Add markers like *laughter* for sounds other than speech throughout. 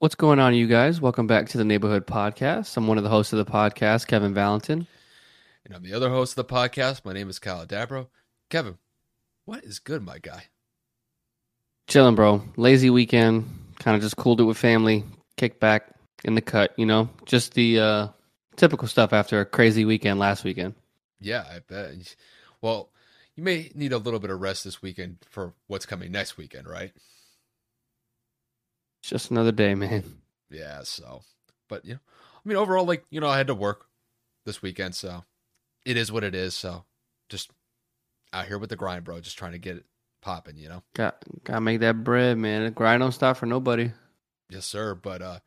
What's going on, you guys? Welcome back to the Neighborhood Podcast. I'm one of the hosts of the podcast, Kevin Valentin. And I'm the other host of the podcast. My name is Kyle Dabro. Kevin, what is good, my guy? Chilling, bro. Lazy weekend. Kind of just cooled it with family. Kick back in the cut, you know? Just the uh, typical stuff after a crazy weekend last weekend. Yeah, I bet. Well, you may need a little bit of rest this weekend for what's coming next weekend, right? It's just another day, man. Yeah, so, but you know, I mean, overall, like, you know, I had to work this weekend, so it is what it is. So just out here with the grind, bro, just trying to get it popping, you know? Got gotta make that bread, man. The grind don't stop for nobody. Yes, sir. But uh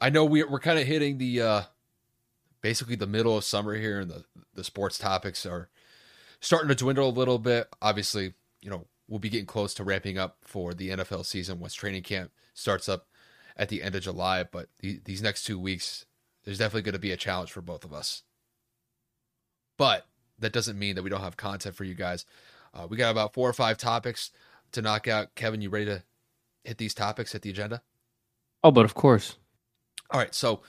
I know we we're kind of hitting the uh basically the middle of summer here and the the sports topics are starting to dwindle a little bit. Obviously, you know, we'll be getting close to ramping up for the NFL season once training camp starts up at the end of July, but the, these next 2 weeks there's definitely going to be a challenge for both of us. But that doesn't mean that we don't have content for you guys. Uh, we got about four or five topics to knock out. Kevin, you ready to hit these topics, hit the agenda? Oh, but of course. All right. So,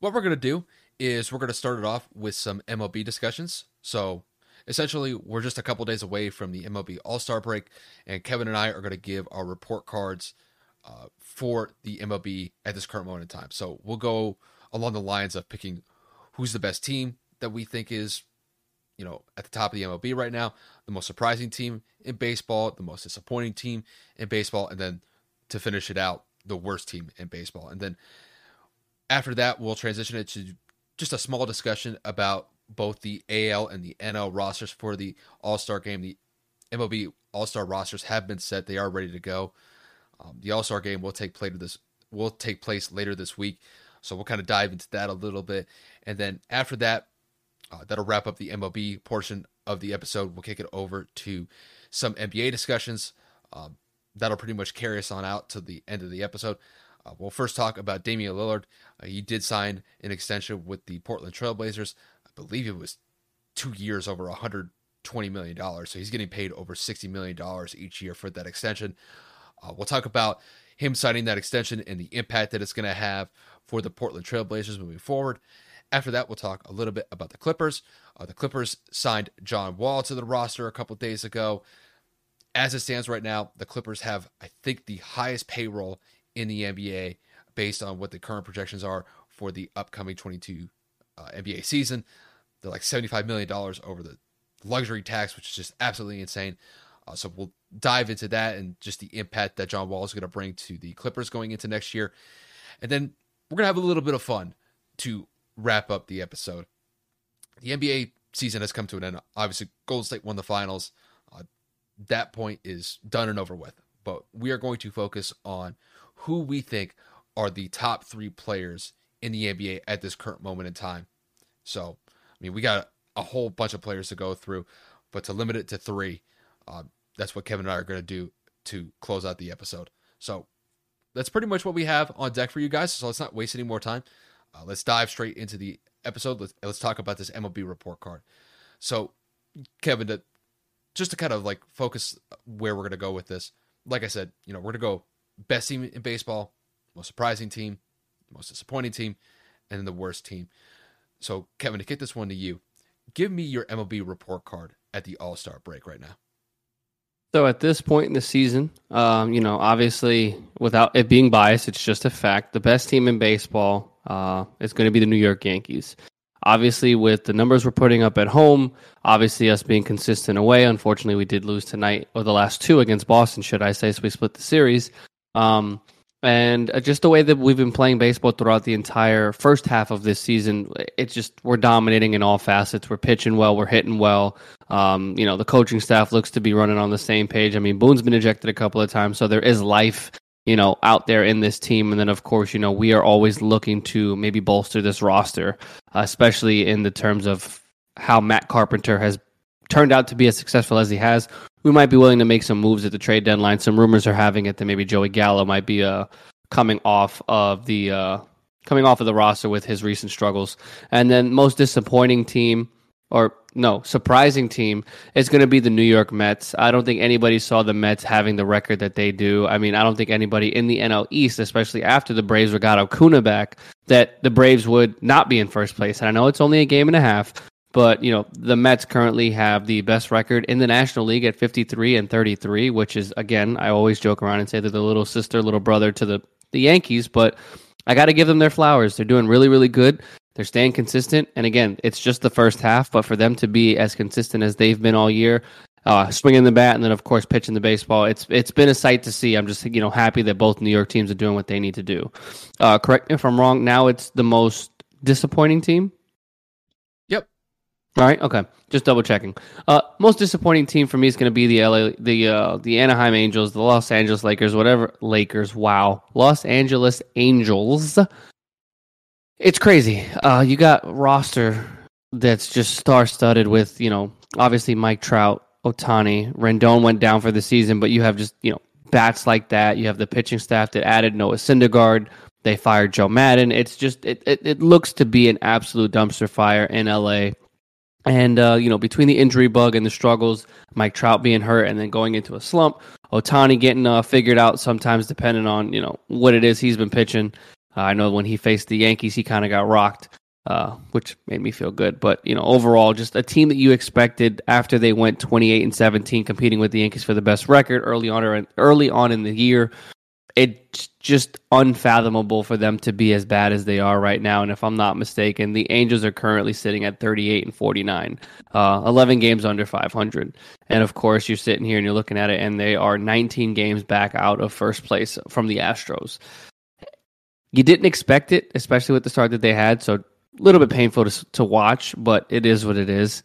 what we're going to do is we're going to start it off with some MLB discussions. So, essentially, we're just a couple days away from the MLB All Star break, and Kevin and I are going to give our report cards uh, for the MLB at this current moment in time. So, we'll go along the lines of picking who's the best team that we think is you know, at the top of the MLB right now, the most surprising team in baseball, the most disappointing team in baseball, and then to finish it out, the worst team in baseball. And then after that, we'll transition it to just a small discussion about both the AL and the NL rosters for the All Star game. The MLB All Star rosters have been set; they are ready to go. Um, the All Star game will take place this will take place later this week, so we'll kind of dive into that a little bit, and then after that, uh, that'll wrap up the MLB portion of the episode. We'll kick it over to some NBA discussions. Um, that'll pretty much carry us on out to the end of the episode. Uh, we'll first talk about Damian Lillard. Uh, he did sign an extension with the Portland Trailblazers. I believe it was two years over $120 million. So he's getting paid over $60 million each year for that extension. Uh, we'll talk about him signing that extension and the impact that it's going to have for the Portland Trailblazers moving forward. After that, we'll talk a little bit about the Clippers. Uh, the Clippers signed John Wall to the roster a couple days ago. As it stands right now, the Clippers have, I think, the highest payroll in the NBA based on what the current projections are for the upcoming 22 uh, NBA season. They're like $75 million over the luxury tax, which is just absolutely insane. Uh, so we'll dive into that and just the impact that John Wall is going to bring to the Clippers going into next year. And then we're going to have a little bit of fun to wrap up the episode. The NBA season has come to an end. Obviously, Golden State won the finals. Uh, that point is done and over with. But we are going to focus on who we think are the top three players in the NBA at this current moment in time. So, I mean, we got a whole bunch of players to go through, but to limit it to three, uh, that's what Kevin and I are going to do to close out the episode. So, that's pretty much what we have on deck for you guys. So, let's not waste any more time. Uh, let's dive straight into the episode. Let's let's talk about this MLB report card. So, Kevin, to, just to kind of like focus where we're going to go with this. Like I said, you know, we're going to go best team in baseball, most surprising team, most disappointing team, and then the worst team. So, Kevin, to kick this one to you, give me your MLB report card at the All Star break right now? So at this point in the season, um, you know, obviously without it being biased, it's just a fact. The best team in baseball uh, is going to be the New York Yankees. Obviously, with the numbers we're putting up at home, obviously us being consistent away. Unfortunately, we did lose tonight or the last two against Boston, should I say? So we split the series. Um, and uh, just the way that we've been playing baseball throughout the entire first half of this season, it's just we're dominating in all facets. We're pitching well, we're hitting well. Um, you know, the coaching staff looks to be running on the same page. I mean, Boone's been ejected a couple of times, so there is life, you know, out there in this team. And then, of course, you know, we are always looking to maybe bolster this roster, especially in the terms of how Matt Carpenter has turned out to be as successful as he has, we might be willing to make some moves at the trade deadline. Some rumors are having it that maybe Joey Gallo might be uh, coming off of the uh, coming off of the roster with his recent struggles. And then most disappointing team or no, surprising team is going to be the New York Mets. I don't think anybody saw the Mets having the record that they do. I mean, I don't think anybody in the NL East, especially after the Braves got Acuna back, that the Braves would not be in first place. And I know it's only a game and a half, but you know, the Mets currently have the best record in the National League at 53 and 33, which is again, I always joke around and say they're the little sister, little brother to the the Yankees, but I got to give them their flowers. They're doing really, really good. They're staying consistent, and again, it's just the first half, but for them to be as consistent as they've been all year, uh, swinging the bat, and then of course pitching the baseball. It's it's been a sight to see. I'm just you know happy that both New York teams are doing what they need to do. Uh, correct me if I'm wrong. Now it's the most disappointing team. All right. Okay. Just double checking. Uh, most disappointing team for me is going to be the LA, the uh, the Anaheim Angels, the Los Angeles Lakers, whatever Lakers. Wow, Los Angeles Angels. It's crazy. Uh, you got roster that's just star studded with you know obviously Mike Trout, Ohtani, Rendon went down for the season, but you have just you know bats like that. You have the pitching staff that added Noah Syndergaard. They fired Joe Maddon. It's just it, it, it looks to be an absolute dumpster fire in LA and, uh, you know, between the injury bug and the struggles, Mike Trout being hurt and then going into a slump, Ohtani getting uh, figured out sometimes depending on, you know, what it is he's been pitching. Uh, I know when he faced the Yankees, he kind of got rocked, uh, which made me feel good. But, you know, overall, just a team that you expected after they went 28 and 17 competing with the Yankees for the best record early on, early on in the year it's just unfathomable for them to be as bad as they are right now. And if I'm not mistaken, the Angels are currently sitting at 38 and 49, uh, 11 games under 500. And of course, you're sitting here and you're looking at it, and they are 19 games back out of first place from the Astros. You didn't expect it, especially with the start that they had. So a little bit painful to, to watch, but it is what it is.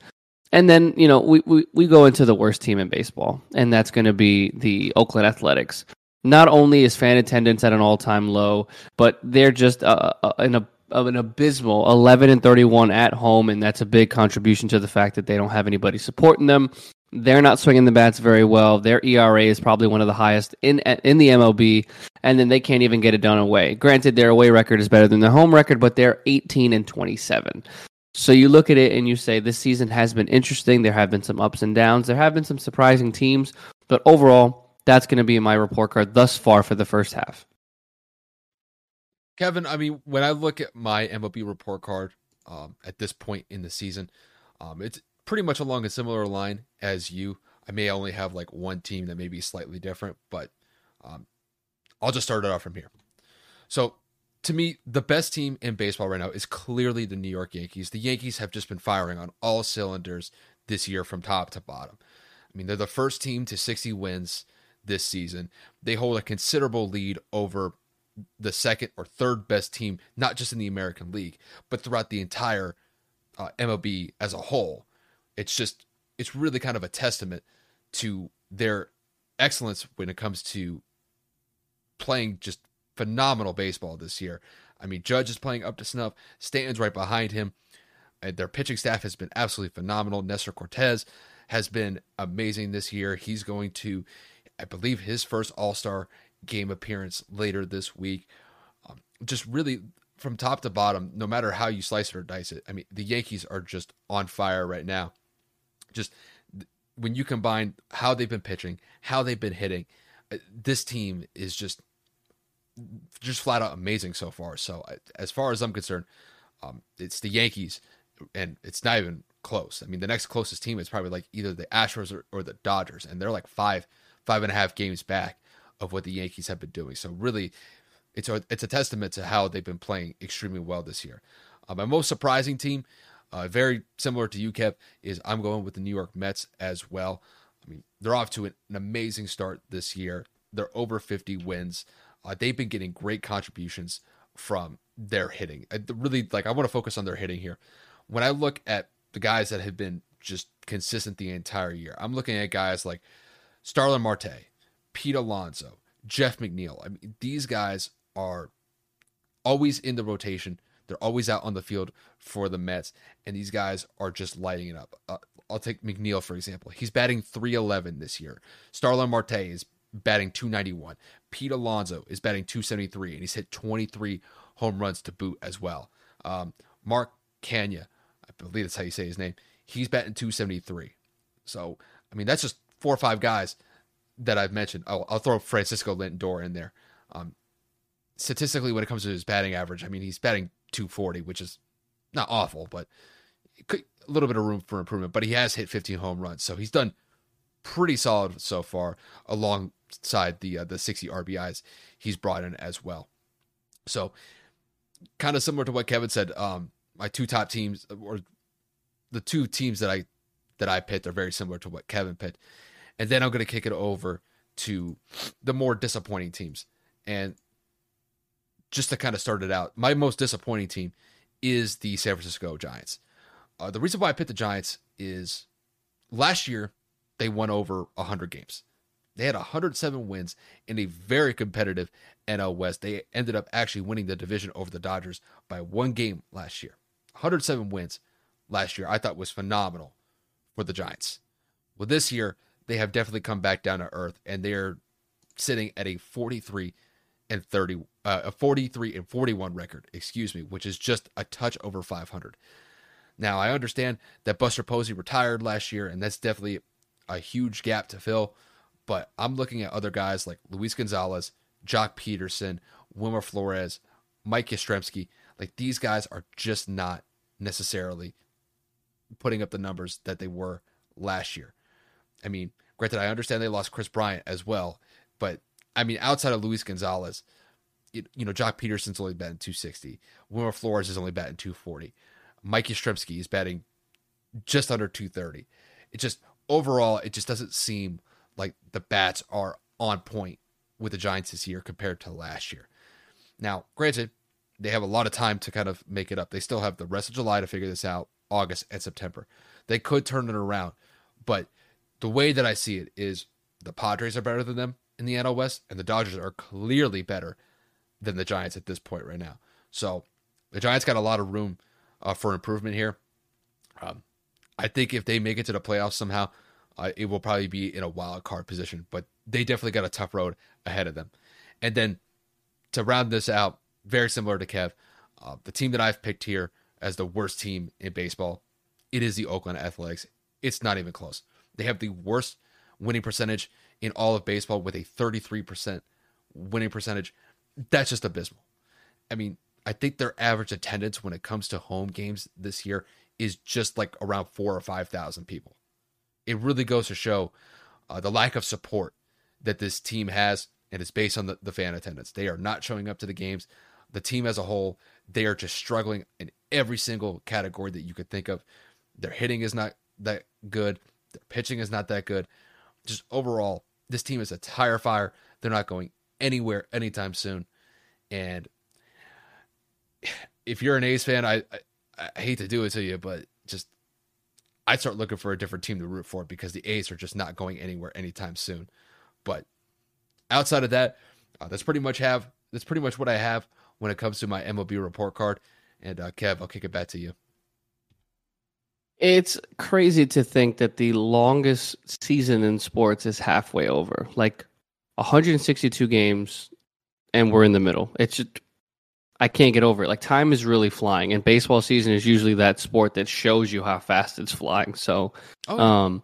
And then, you know, we, we, we go into the worst team in baseball, and that's going to be the Oakland Athletics not only is fan attendance at an all-time low, but they're just uh, uh, an, an abysmal 11 and 31 at home, and that's a big contribution to the fact that they don't have anybody supporting them. They're not swinging the bats very well. Their ERA is probably one of the highest in in the MLB, and then they can't even get it done away. Granted, their away record is better than their home record, but they're 18 and 27. So you look at it and you say this season has been interesting. There have been some ups and downs. There have been some surprising teams, but overall, that's going to be my report card thus far for the first half. Kevin, I mean, when I look at my MLB report card um, at this point in the season, um, it's pretty much along a similar line as you. I may only have like one team that may be slightly different, but um, I'll just start it off from here. So, to me, the best team in baseball right now is clearly the New York Yankees. The Yankees have just been firing on all cylinders this year from top to bottom. I mean, they're the first team to 60 wins this season. They hold a considerable lead over the second or third best team, not just in the American League, but throughout the entire uh, MLB as a whole. It's just, it's really kind of a testament to their excellence when it comes to playing just phenomenal baseball this year. I mean, Judge is playing up to snuff. Stanton's right behind him. And their pitching staff has been absolutely phenomenal. Nestor Cortes has been amazing this year. He's going to I believe his first All Star game appearance later this week. Um, just really from top to bottom, no matter how you slice it or dice it, I mean, the Yankees are just on fire right now. Just when you combine how they've been pitching, how they've been hitting, uh, this team is just just flat out amazing so far. So as far as I'm concerned, um, it's the Yankees, and it's not even close. I mean, the next closest team is probably like either the Astros or, or the Dodgers, and they're like five, five and a half games back of what the Yankees have been doing. So really, it's a it's a testament to how they've been playing extremely well this year. Uh, my most surprising team, uh, very similar to you, Kev, is I'm going with the New York Mets as well. I mean, they're off to an, an amazing start this year. They're over 50 wins. Uh, they've been getting great contributions from their hitting. I really like. I want to focus on their hitting here. When I look at the guys that have been just consistent the entire year, I'm looking at guys like Starling Marte, Pete Alonso, Jeff McNeil. I mean, these guys are always in the rotation. They're always out on the field for the Mets, and these guys are just lighting it up. Uh, I'll take McNeil for example. He's batting 311 this year. Starling Marte is batting 291. Pete Alonso is batting 273, and he's hit 23 home runs to boot as well. Um, Mark Canha, I believe that's how you say his name. He's batting 273. So, I mean, that's just four or five guys that I've mentioned. I'll, I'll throw Francisco Lindor in there. Um, statistically, when it comes to his batting average, I mean, he's batting 240, which is not awful, but a little bit of room for improvement. But he has hit 15 home runs, so he's done pretty solid so far, alongside the uh, the 60 RBIs he's brought in as well. So, kind of similar to what Kevin said. Um, my two top teams, or the two teams that I that I picked, are very similar to what Kevin picked. And then I'm going to kick it over to the more disappointing teams. And just to kind of start it out, my most disappointing team is the San Francisco Giants. Uh, the reason why I picked the Giants is last year they won over 100 games. They had 107 wins in a very competitive NL West. They ended up actually winning the division over the Dodgers by one game last year. 107 wins last year, I thought was phenomenal for the Giants. Well, this year, they have definitely come back down to earth and they're sitting at a 43 and 30 uh, a 43 and 41 record, excuse me, which is just a touch over 500. Now, I understand that Buster Posey retired last year and that's definitely a huge gap to fill, but I'm looking at other guys like Luis Gonzalez, Joc Pederson, Wilmer Flores, Mike Yastrzemski. Like these guys are just not necessarily putting up the numbers that they were last year. I mean, granted, I understand they lost Kris Bryant as well, but I mean, outside of Luis Gonzalez, it, you know, Joc Pederson's only batting 260. Wilmer Flores is only batting 240. Mike Yastrzemski is batting just under 230. It just overall, it just doesn't seem like the bats are on point with the Giants this year compared to last year. Now, granted, they have a lot of time to kind of make it up. They still have the rest of July to figure this out, August and September. They could turn it around, but the way that I see it is the Padres are better than them in the NL West, and the Dodgers are clearly better than the Giants at this point right now. So the Giants got a lot of room uh, for improvement here. Um, I think if they make it to the playoffs somehow, uh, it will probably be in a wild card position, but they definitely got a tough road ahead of them. And then to round this out, very similar to Kev, uh, the team that I've picked here as the worst team in baseball, it is the Oakland Athletics. It's not even close. They have the worst winning percentage in all of baseball with a 33% winning percentage. That's just abysmal. I mean, I think their average attendance when it comes to home games this year is just like around four or 5,000 people. It really goes to show uh, the lack of support that this team has, and it's based on the, the fan attendance. They are not showing up to the games. The team as a whole, they are just struggling in every single category that you could think of. Their hitting is not that good. Their pitching is not that good. Just overall, this team is a tire fire. They're not going anywhere anytime soon. And if you're an A's fan, I, I, I hate to do it to you, but just I'd start looking for a different team to root for because the A's are just not going anywhere anytime soon. But outside of that, uh, that's pretty much have that's pretty much what I have when it comes to my MLB report card. And uh, Kev, I'll kick it back to you. It's crazy to think that the longest season in sports is halfway over. Like 162 games, and we're in the middle. It's just, I can't get over it. Like time is really flying, and baseball season is usually that sport that shows you how fast it's flying. So, oh, um,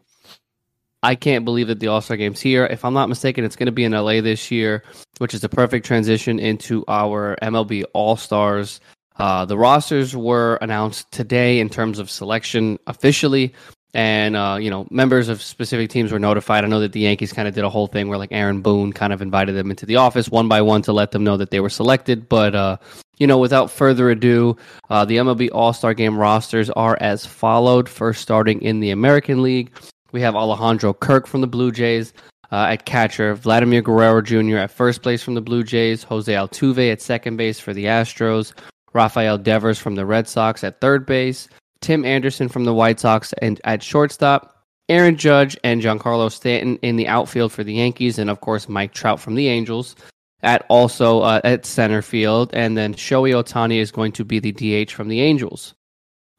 I can't believe that the All Star game's here. If I'm not mistaken, it's going to be in LA this year, which is a perfect transition into our MLB All Stars Uh, the rosters were announced today in terms of selection officially, and uh, you know members of specific teams were notified. I know that the Yankees kind of did a whole thing where like Aaron Boone kind of invited them into the office one by one to let them know that they were selected. But uh, you know, without further ado, uh, the MLB All Star Game rosters are as followed. First, starting in the American League, we have Alejandro Kirk from the Blue Jays. Uh, at catcher, Vladimir Guerrero Jr. at first place from the Blue Jays, Jose Altuve at second base for the Astros, Rafael Devers from the Red Sox at third base, Tim Anderson from the White Sox and at shortstop, Aaron Judge and Giancarlo Stanton in the outfield for the Yankees, and of course Mike Trout from the Angels at also uh, at center field, and then Shohei Ohtani is going to be the DH from the Angels.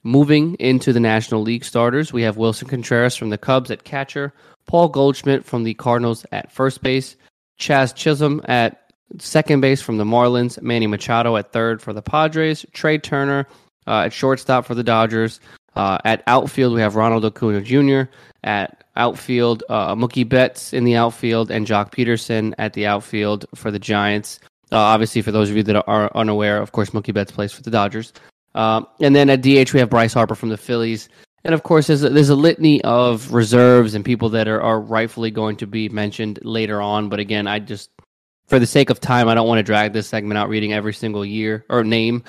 Moving into the National League starters, we have Willson Contreras from the Cubs at catcher, Paul Goldschmidt from the Cardinals at first base, Jazz Chisholm at second base from the Marlins, Manny Machado at third for the Padres, Trea Turner uh, at shortstop for the Dodgers. Uh, at outfield, we have Ronald Acuna Jr. At outfield, uh, Mookie Betts in the outfield, and Joc Pederson at the outfield for the Giants. Uh, obviously, for those of you that are unaware, of course, Mookie Betts plays for the Dodgers. Um, and then at DH, we have Bryce Harper from the Phillies. And of course, there's a, there's a litany of reserves and people that are, are rightfully going to be mentioned later on. But again, I just, for the sake of time, I don't want to drag this segment out reading every single year or name.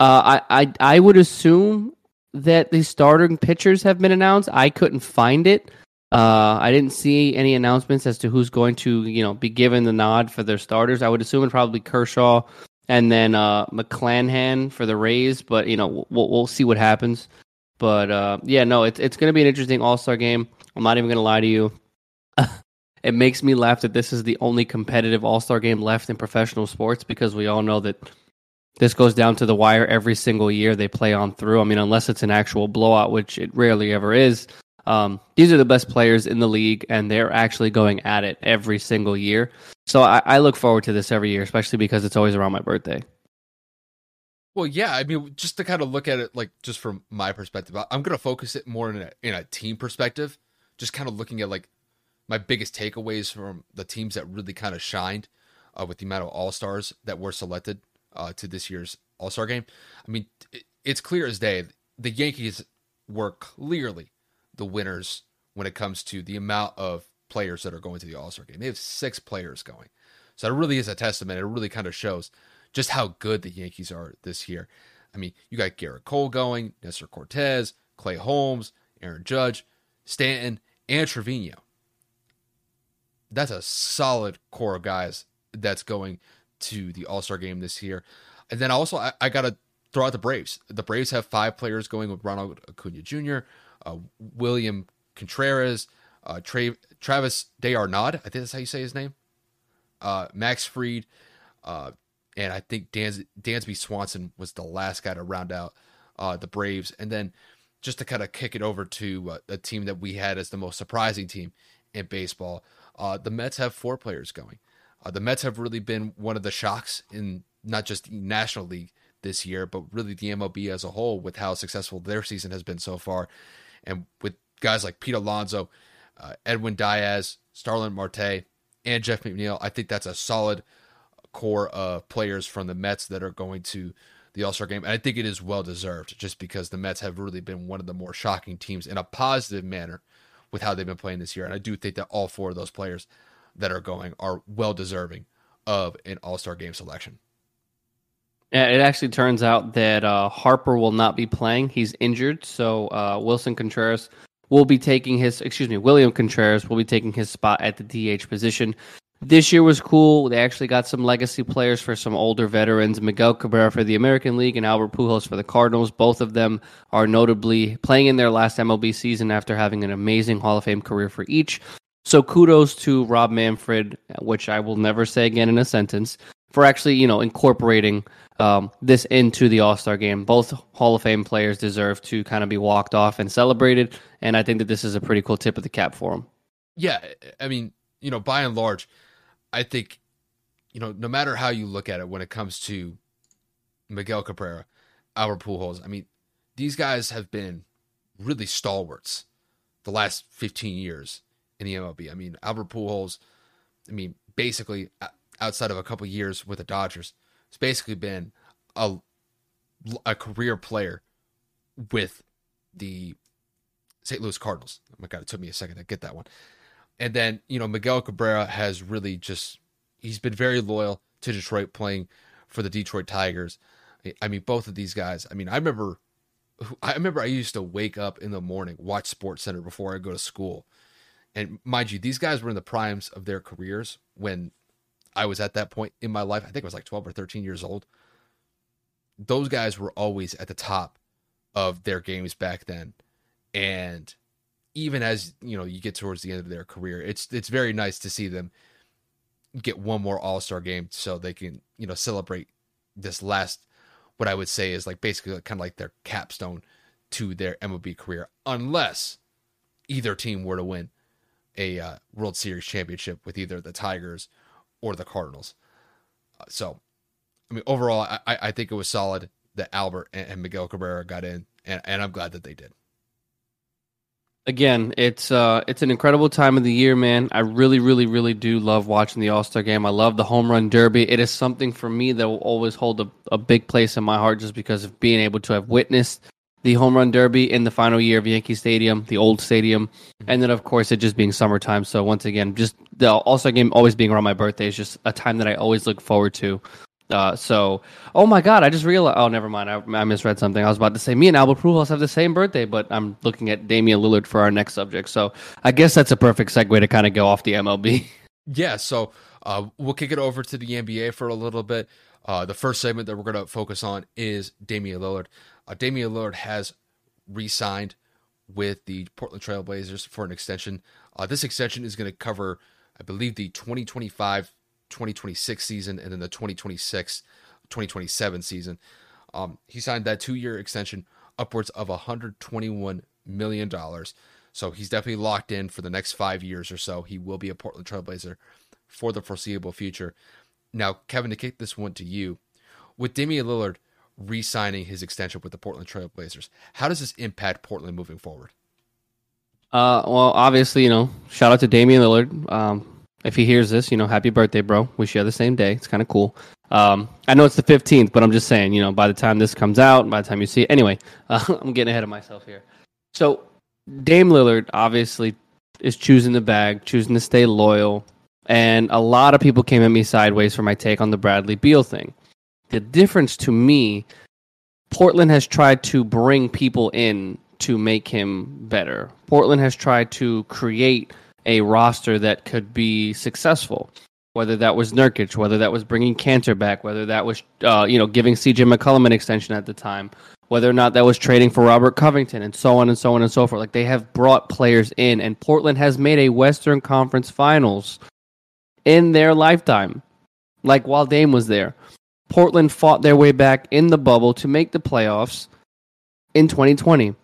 Uh, I, I I would assume that the starting pitchers have been announced. I couldn't find it. Uh, I didn't see any announcements as to who's going to, you know, be given the nod for their starters. I would assume it probably Kershaw and then uh, McClanahan for the Rays, but you know, we'll, we'll see what happens. But uh, yeah, no, it's it's going to be an interesting All Star game. I'm not even going to lie to you. *laughs* it makes me laugh that this is the only competitive All Star game left in professional sports because we all know that this goes down to the wire every single year they play on through. I mean, unless it's an actual blowout, which it rarely ever is. Um, these are the best players in the league, and they're actually going at it every single year. So I, I look forward to this every year, especially because it's always around my birthday. Well, yeah, I mean, just to kind of look at it, like just from my perspective, I'm going to focus it more in a in a team perspective. Just kind of looking at like my biggest takeaways from the teams that really kind of shined uh, with the amount of all stars that were selected uh, to this year's All Star game. I mean, it's clear as day the Yankees were clearly the winners when it comes to the amount of players that are going to the All Star game. They have six players going. So it really is a testament. It really kind of shows just how good the Yankees are this year. I mean, you got Gerrit Cole going, Nestor Cortes, Clay Holmes, Aaron Judge, Stanton, and Trevino. That's a solid core of guys that's going to the All Star game this year. And then also, I, I got to throw out the Braves. The Braves have five players going with Ronald Acuna Jr., uh, William Contreras, uh, Tra- Travis. I think that's how you say his name. Uh, Max Fried, uh, and I think Dans- Dansby Swanson was the last guy to round out uh, the Braves. And then just to kind of kick it over to uh, a team that we had as the most surprising team in baseball, uh, the Mets have four players going. Uh, the Mets have really been one of the shocks in not just the National League this year, but really the MLB as a whole with how successful their season has been so far. And with guys like Pete Alonso, uh, Edwin Diaz, Starling Marte, and Jeff McNeil, I think that's a solid core of players from the Mets that are going to the All Star game. And I think it is well deserved just because the Mets have really been one of the more shocking teams in a positive manner with how they've been playing this year. And I do think that all four of those players that are going are well deserving of an All Star game selection. Yeah, it actually turns out that uh, Harper will not be playing. He's injured, so uh, Willson Contreras will be taking his. Excuse me, William Contreras will be taking his spot at the DH position. This year was cool. They actually got some legacy players for some older veterans. Miguel Cabrera for the American League and Albert Pujols for the Cardinals. Both of them are notably playing in their last MLB season after having an amazing Hall of Fame career for each. So kudos to Rob Manfred, which I will never say again in a sentence, for actually you know incorporating um, this into the All Star game. Both Hall of Fame players deserve to kind of be walked off and celebrated, and I think that this is a pretty cool tip of the cap for them. Yeah, I mean, you know, by and large, I think, you know, no matter how you look at it, when it comes to Miguel Cabrera, Albert Pujols, I mean, these guys have been really stalwarts the last 15 years in the MLB. I mean, Albert Pujols, I mean, basically outside of a couple years with the Dodgers, it's basically been a a career player with the St. Louis Cardinals. Oh my God, it took me a second to get that one. And then, you know, Miguel Cabrera has really just, he's been very loyal to Detroit playing for the Detroit Tigers. I mean, both of these guys, I mean, I remember, I remember I used to wake up in the morning, watch Sports Center before I go to school. And mind you, these guys were in the primes of their careers when I was at that point in my life. I think I was like 12 or 13 years old. Those guys were always at the top of their games back then. And even as, you know, you get towards the end of their career, it's it's very nice to see them get one more All-Star game so they can, you know, celebrate this last what I would say is like basically kind of like their capstone to their MLB career unless either team were to win a uh, World Series championship with either the Tigers or the Cardinals. Uh, so, I mean, overall, I, I think it was solid that Albert and, and Miguel Cabrera got in, and, and I'm glad that they did. Again, it's uh, it's an incredible time of the year, man. I really, really, really do love watching the All Star game. I love the home run derby. It is something for me that will always hold a, a big place in my heart, just because of being able to have witnessed the home run derby in the final year of Yankee Stadium, the old stadium, and then of course it just being summertime. So once again, just the All Star game always being around my birthday is just a time that I always look forward to. Uh, so, oh my God, I just realized. Oh, never mind. I, I, misread something. I was about to say me and Albert Pujols have the same birthday, but I'm looking at Damian Lillard for our next subject. So, I guess that's a perfect segue to kind of go off the MLB. *laughs* Yeah. So, uh, we'll kick it over to the NBA for a little bit. Uh, the first segment that we're going to focus on is Damian Lillard. Uh, Damian Lillard has re-signed with the Portland Trailblazers for an extension. Uh, this extension is going to cover, I believe, the 2025 2026 season and then the 2026 2027 season. Um, he signed that two year extension upwards of $121 million. So he's definitely locked in for the next five years or so. He will be a Portland Trailblazer for the foreseeable future. Now, Kevin, to kick this one to you, with Damian Lillard re signing his extension with the Portland Trailblazers, how does this impact Portland moving forward? Uh, well, obviously, you know, shout out to Damian Lillard. Um, if he hears this, you know, happy birthday, bro. We share the same day. It's kind of cool. Um, I know it's the 15th, but I'm just saying, you know, by the time this comes out, by the time you see it, anyway, *laughs* uh, I'm getting ahead of myself here. So, Dame Lillard obviously is choosing the bag, choosing to stay loyal. And a lot of people came at me sideways for my take on the Bradley Beal thing. The difference to me, Portland has tried to bring people in to make him better. Portland has tried to create a roster that could be successful. Whether that was Nurkic, whether that was bringing Kanter back, whether that was uh, you know giving C.J. McCollum an extension at the time, whether or not that was trading for Robert Covington, and so on and so on and so forth. Like they have brought players in, and Portland has made a Western Conference Finals in their lifetime. Like while Dame was there, Portland fought their way back in the bubble to make the playoffs in 2020.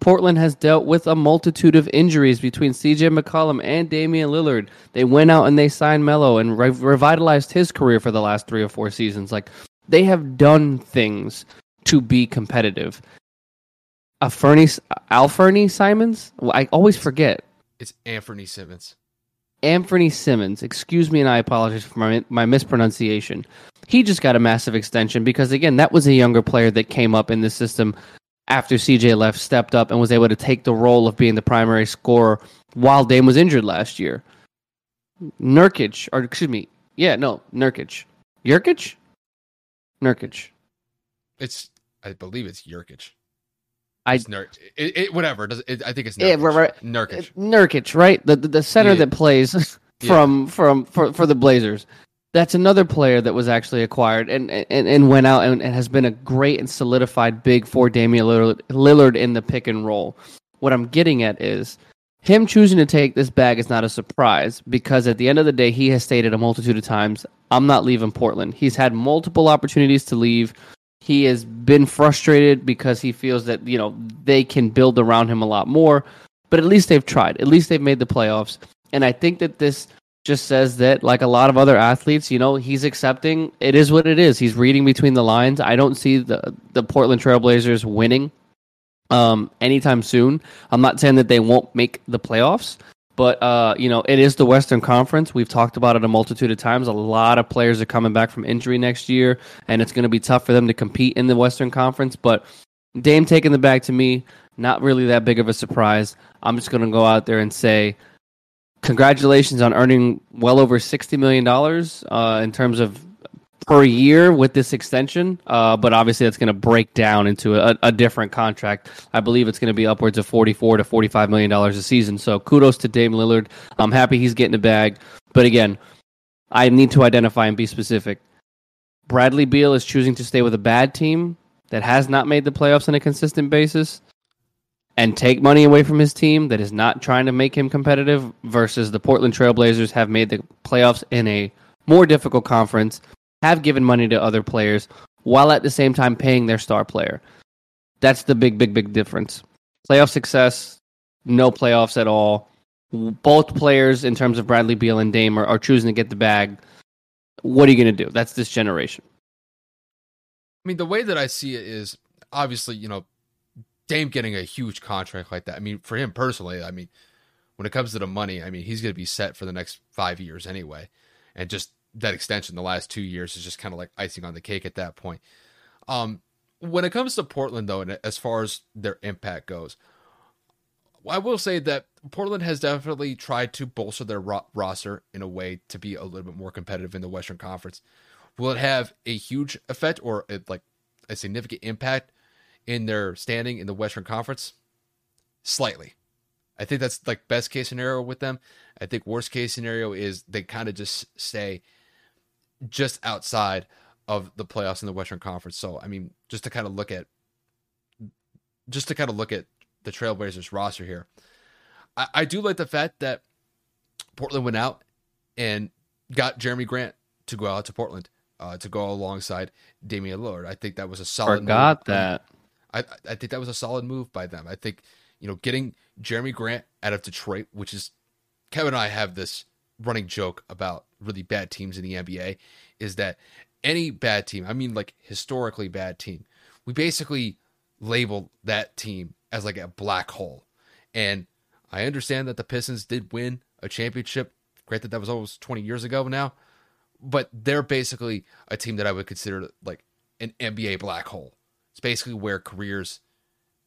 Portland has dealt with a multitude of injuries between CJ McCollum and Damian Lillard. They went out and they signed Melo and re- revitalized his career for the last three or four seasons. Like they have done things to be competitive. A Fernie, Alferny Simons? I always forget. It's Anthony Simmons. Anthony Simmons. Excuse me, and I apologize for my, my mispronunciation. He just got a massive extension because, again, that was a younger player that came up in the system after CJ left, stepped up and was able to take the role of being the primary scorer while Dame was injured last year. Nurkic, or excuse me, yeah, no, Nurkic. Jurkic? Nurkic. It's, I believe it's Jurkic. I it's Nur- it, it, whatever. Does it, I think it's Nurkic. Yeah, right, right. Nurkic. Nurkic, right? The the, the center yeah. that plays *laughs* from yeah. from for for the Blazers that's another player that was actually acquired and and, and went out and, and has been a great and solidified big for Damian Lillard, Lillard in the pick and roll. What I'm getting at is him choosing to take this bag is not a surprise because at the end of the day, he has stated a multitude of times, I'm not leaving Portland. He's had multiple opportunities to leave. He has been frustrated because he feels that, you know, they can build around him a lot more. But at least they've tried. At least they've made the playoffs. And I think that this just says that, like a lot of other athletes, you know, he's accepting it is what it is. He's reading between the lines. I don't see the the Portland Trailblazers winning um, anytime soon. I'm not saying that they won't make the playoffs, But uh, you know, it is the Western Conference. We've talked about it a multitude of times. A lot of players are coming back from injury next year, and it's going to be tough for them to compete in the Western Conference. But Dame taking the bag to me, not really that big of a surprise. I'm just going to go out there and say, congratulations on earning well over sixty million dollars uh, in terms of per year with this extension, uh, but obviously that's going to break down into a, a, different contract. I believe it's going to be upwards of forty-four to forty-five million dollars a season. So kudos to Dame Lillard. I'm happy he's getting a bag, but again, I need to identify and be specific. Bradley Beal is choosing to stay with a bad team that has not made the playoffs on a consistent basis and take money away from his team that is not trying to make him competitive versus the Portland Trailblazers have made the playoffs in a more difficult conference have given money to other players while at the same time paying their star player. That's the big, big, big difference. Playoff success, no playoffs at all. Both players, in terms of Bradley Beal and Dame, are, are choosing to get the bag. What are you going to do? That's this generation. I mean, the way that I see it is obviously, you know, Dame getting a huge contract like that. I mean, for him personally, I mean, when it comes to the money, I mean, he's going to be set for the next five years anyway. And just that extension the last two years is just kind of like icing on the cake at that point. Um, when it comes to Portland, though, and as far as their impact goes, I will say that Portland has definitely tried to bolster their ro- roster in a way to be a little bit more competitive in the Western Conference. Will it have a huge effect or a, like a significant impact in their standing in the Western Conference? Slightly. I think that's like best case scenario with them. I think worst case scenario is they kind of just stay just outside of the playoffs in the Western Conference. So, I mean, just to kind of look at just to kind of look at the Trailblazers roster here. I, I do like the fact that Portland went out and got Jerami Grant to go out to Portland uh, to go alongside Damian Lillard. I think that was a solid. Forgot move. that. I I think that was a solid move by them. I think you know getting Jerami Grant out of Detroit, which is Kevin and I have this running joke about really bad teams in the NBA is that any bad team, I mean like historically bad team, we basically label that team as like a black hole. And I understand that the Pistons did win a championship. Granted, that was almost 20 years ago now, but they're basically a team that I would consider like an NBA black hole. Basically where careers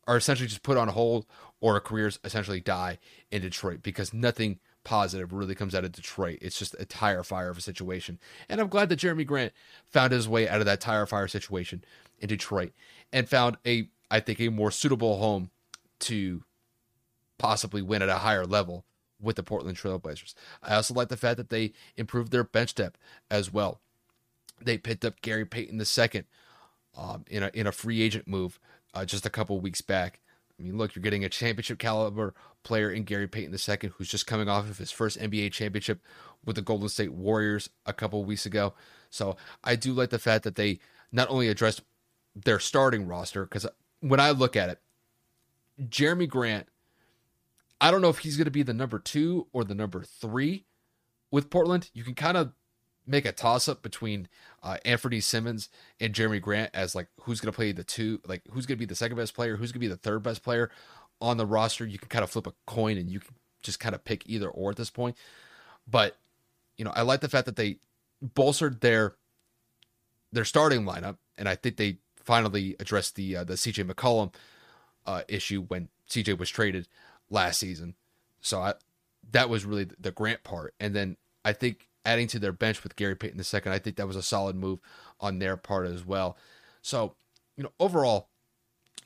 are essentially just put on hold or careers essentially die in Detroit because nothing positive really comes out of Detroit. It's just a tire fire of a situation. And I'm glad that Jerami Grant found his way out of that tire fire situation in Detroit and found a, I think, a more suitable home to possibly win at a higher level with the Portland Trailblazers. I also like the fact that they improved their bench depth as well. They picked up Gary Payton II um, in a in a free agent move uh, just a couple weeks back. I mean, look, you're getting a championship caliber player in Gary Payton II, who's just coming off of his first NBA championship with the Golden State Warriors a couple weeks ago. So I do like the fact that they not only addressed their starting roster, because when I look at it, Jerami Grant, I don't know if he's going to be the number two or the number three with Portland. You can kind of make a toss up between uh, Anthony Simmons and Jerami Grant as like who's going to play the two, like who's going to be the second best player, who's going to be the third best player on the roster. You can kind of flip a coin and you can just kind of pick either or at this point. But you know, I like the fact that they bolstered their their starting lineup, and I think they finally addressed the uh, the CJ McCollum uh, issue when CJ was traded last season. So I, that was really the Grant part, and then I think adding to their bench with Gary Payton II, I think that was a solid move on their part as well. So, you know, overall,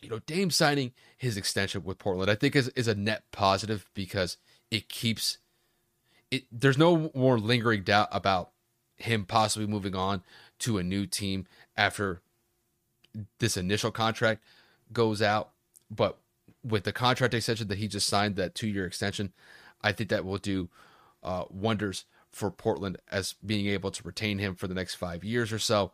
you know, Dame signing his extension with Portland, I think is, is a net positive because it keeps it there's no more lingering doubt about him possibly moving on to a new team after this initial contract goes out. But with the contract extension that he just signed, that two year extension, I think that will do uh, wonders for Portland as being able to retain him for the next five years or so.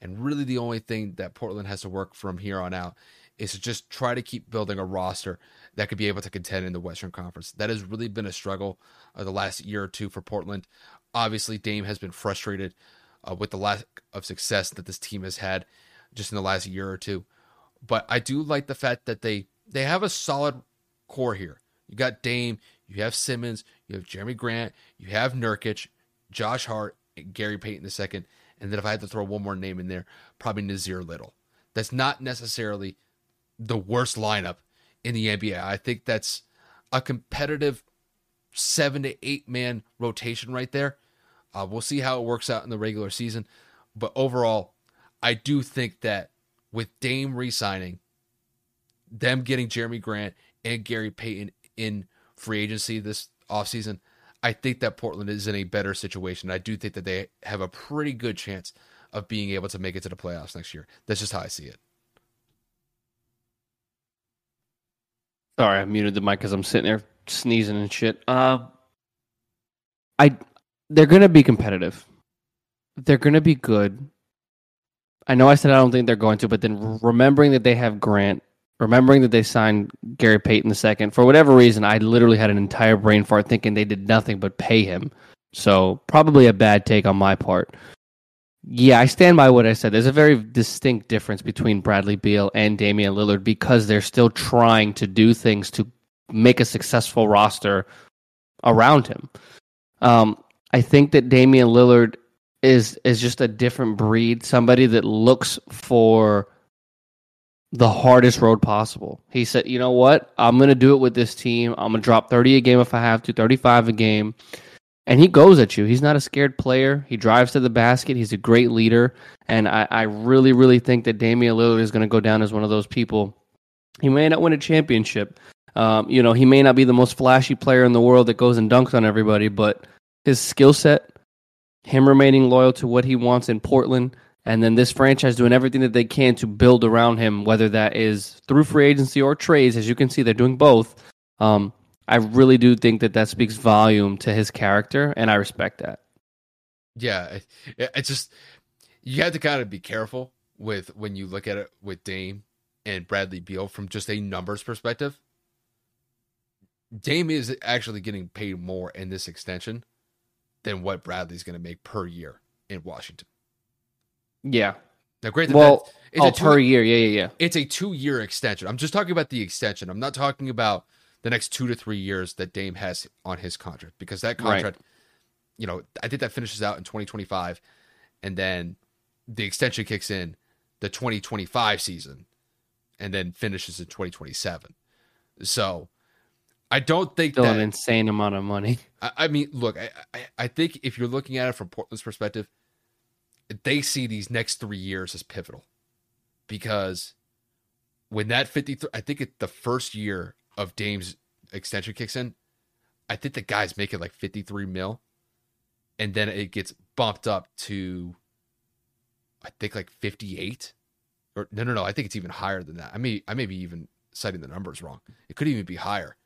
And really, the only thing that Portland has to work from here on out is to just try to keep building a roster that could be able to contend in the Western Conference. That has really been a struggle uh, the last year or two for Portland. Obviously, Dame has been frustrated uh, with the lack of success that this team has had just in the last year or two. But I do like the fact that they they have a solid core here. You got Dame, you have Simmons, you have Jerami Grant, you have Nurkic, Josh Hart, Gary Payton II, and then if I had to throw one more name in there, probably Nassir Little. That's not necessarily the worst lineup in the NBA. I think that's a competitive seven to eight man rotation right there. Uh, we'll see how it works out in the regular season. But overall, I do think that with Dame re signing, them getting Jerami Grant and Gary Payton in free agency this offseason, I think that Portland is in a better situation. I do think that they have a pretty good chance of being able to make it to the playoffs next year. That's just how I see it. Sorry, I muted the mic because I'm sitting there sneezing and shit. Uh, I they're gonna be competitive. They're gonna be good. I know I said I don't think they're going to, but then remembering that they have Grant, remembering that they signed Gary Payton the second, for whatever reason, I literally had an entire brain fart thinking they did nothing but pay him. So probably a bad take on my part. Yeah, I stand by what I said. There's a very distinct difference between Bradley Beal and Damian Lillard because they're still trying to do things to make a successful roster around him. Um, I think that Damian Lillard is is just a different breed, somebody that looks for the hardest road possible. He said, "You know what? I'm going to do it with this team. I'm going to drop 30 a game if I have to, 35 a game." and he goes at you. He's not a scared player. He drives to the basket. He's a great leader, and I, I really, really think that Damian Lillard is going to go down as one of those people. He may not win a championship. Um, you know, he may not be the most flashy player in the world that goes and dunks on everybody, but his skill set, him remaining loyal to what he wants in Portland, and then this franchise doing everything that they can to build around him, whether that is through free agency or trades. As you can see, they're doing both. Um, I really do think that that speaks volume to his character, and I respect that. Yeah, it, it's just you have to kind of be careful with when you look at it with Dame and Bradley Beal from just a numbers perspective. Dame is actually getting paid more in this extension than what Bradley's going to make per year in Washington. Yeah. Now, great. Well, it's oh, two, per year. Yeah, yeah, yeah. It's a two-year extension. I'm just talking about the extension. I'm not talking about the next two to three years that Dame has on his contract because that contract, right. you know, I think that finishes out in 2025, and then the extension kicks in the 2025 season, and then finishes in 2027. So, I don't think Still that an insane amount of money. I, I mean, look, I, I, I think if you're looking at it from Portland's perspective, they see these next three years as pivotal because when that 53, I think it, the first year of Dame's extension kicks in, I think the guy's making like 53 mil. And then it gets bumped up to, I think like 58. Or no, no, no. I think it's even higher than that. I may, I may be even citing the numbers wrong. It could even be higher.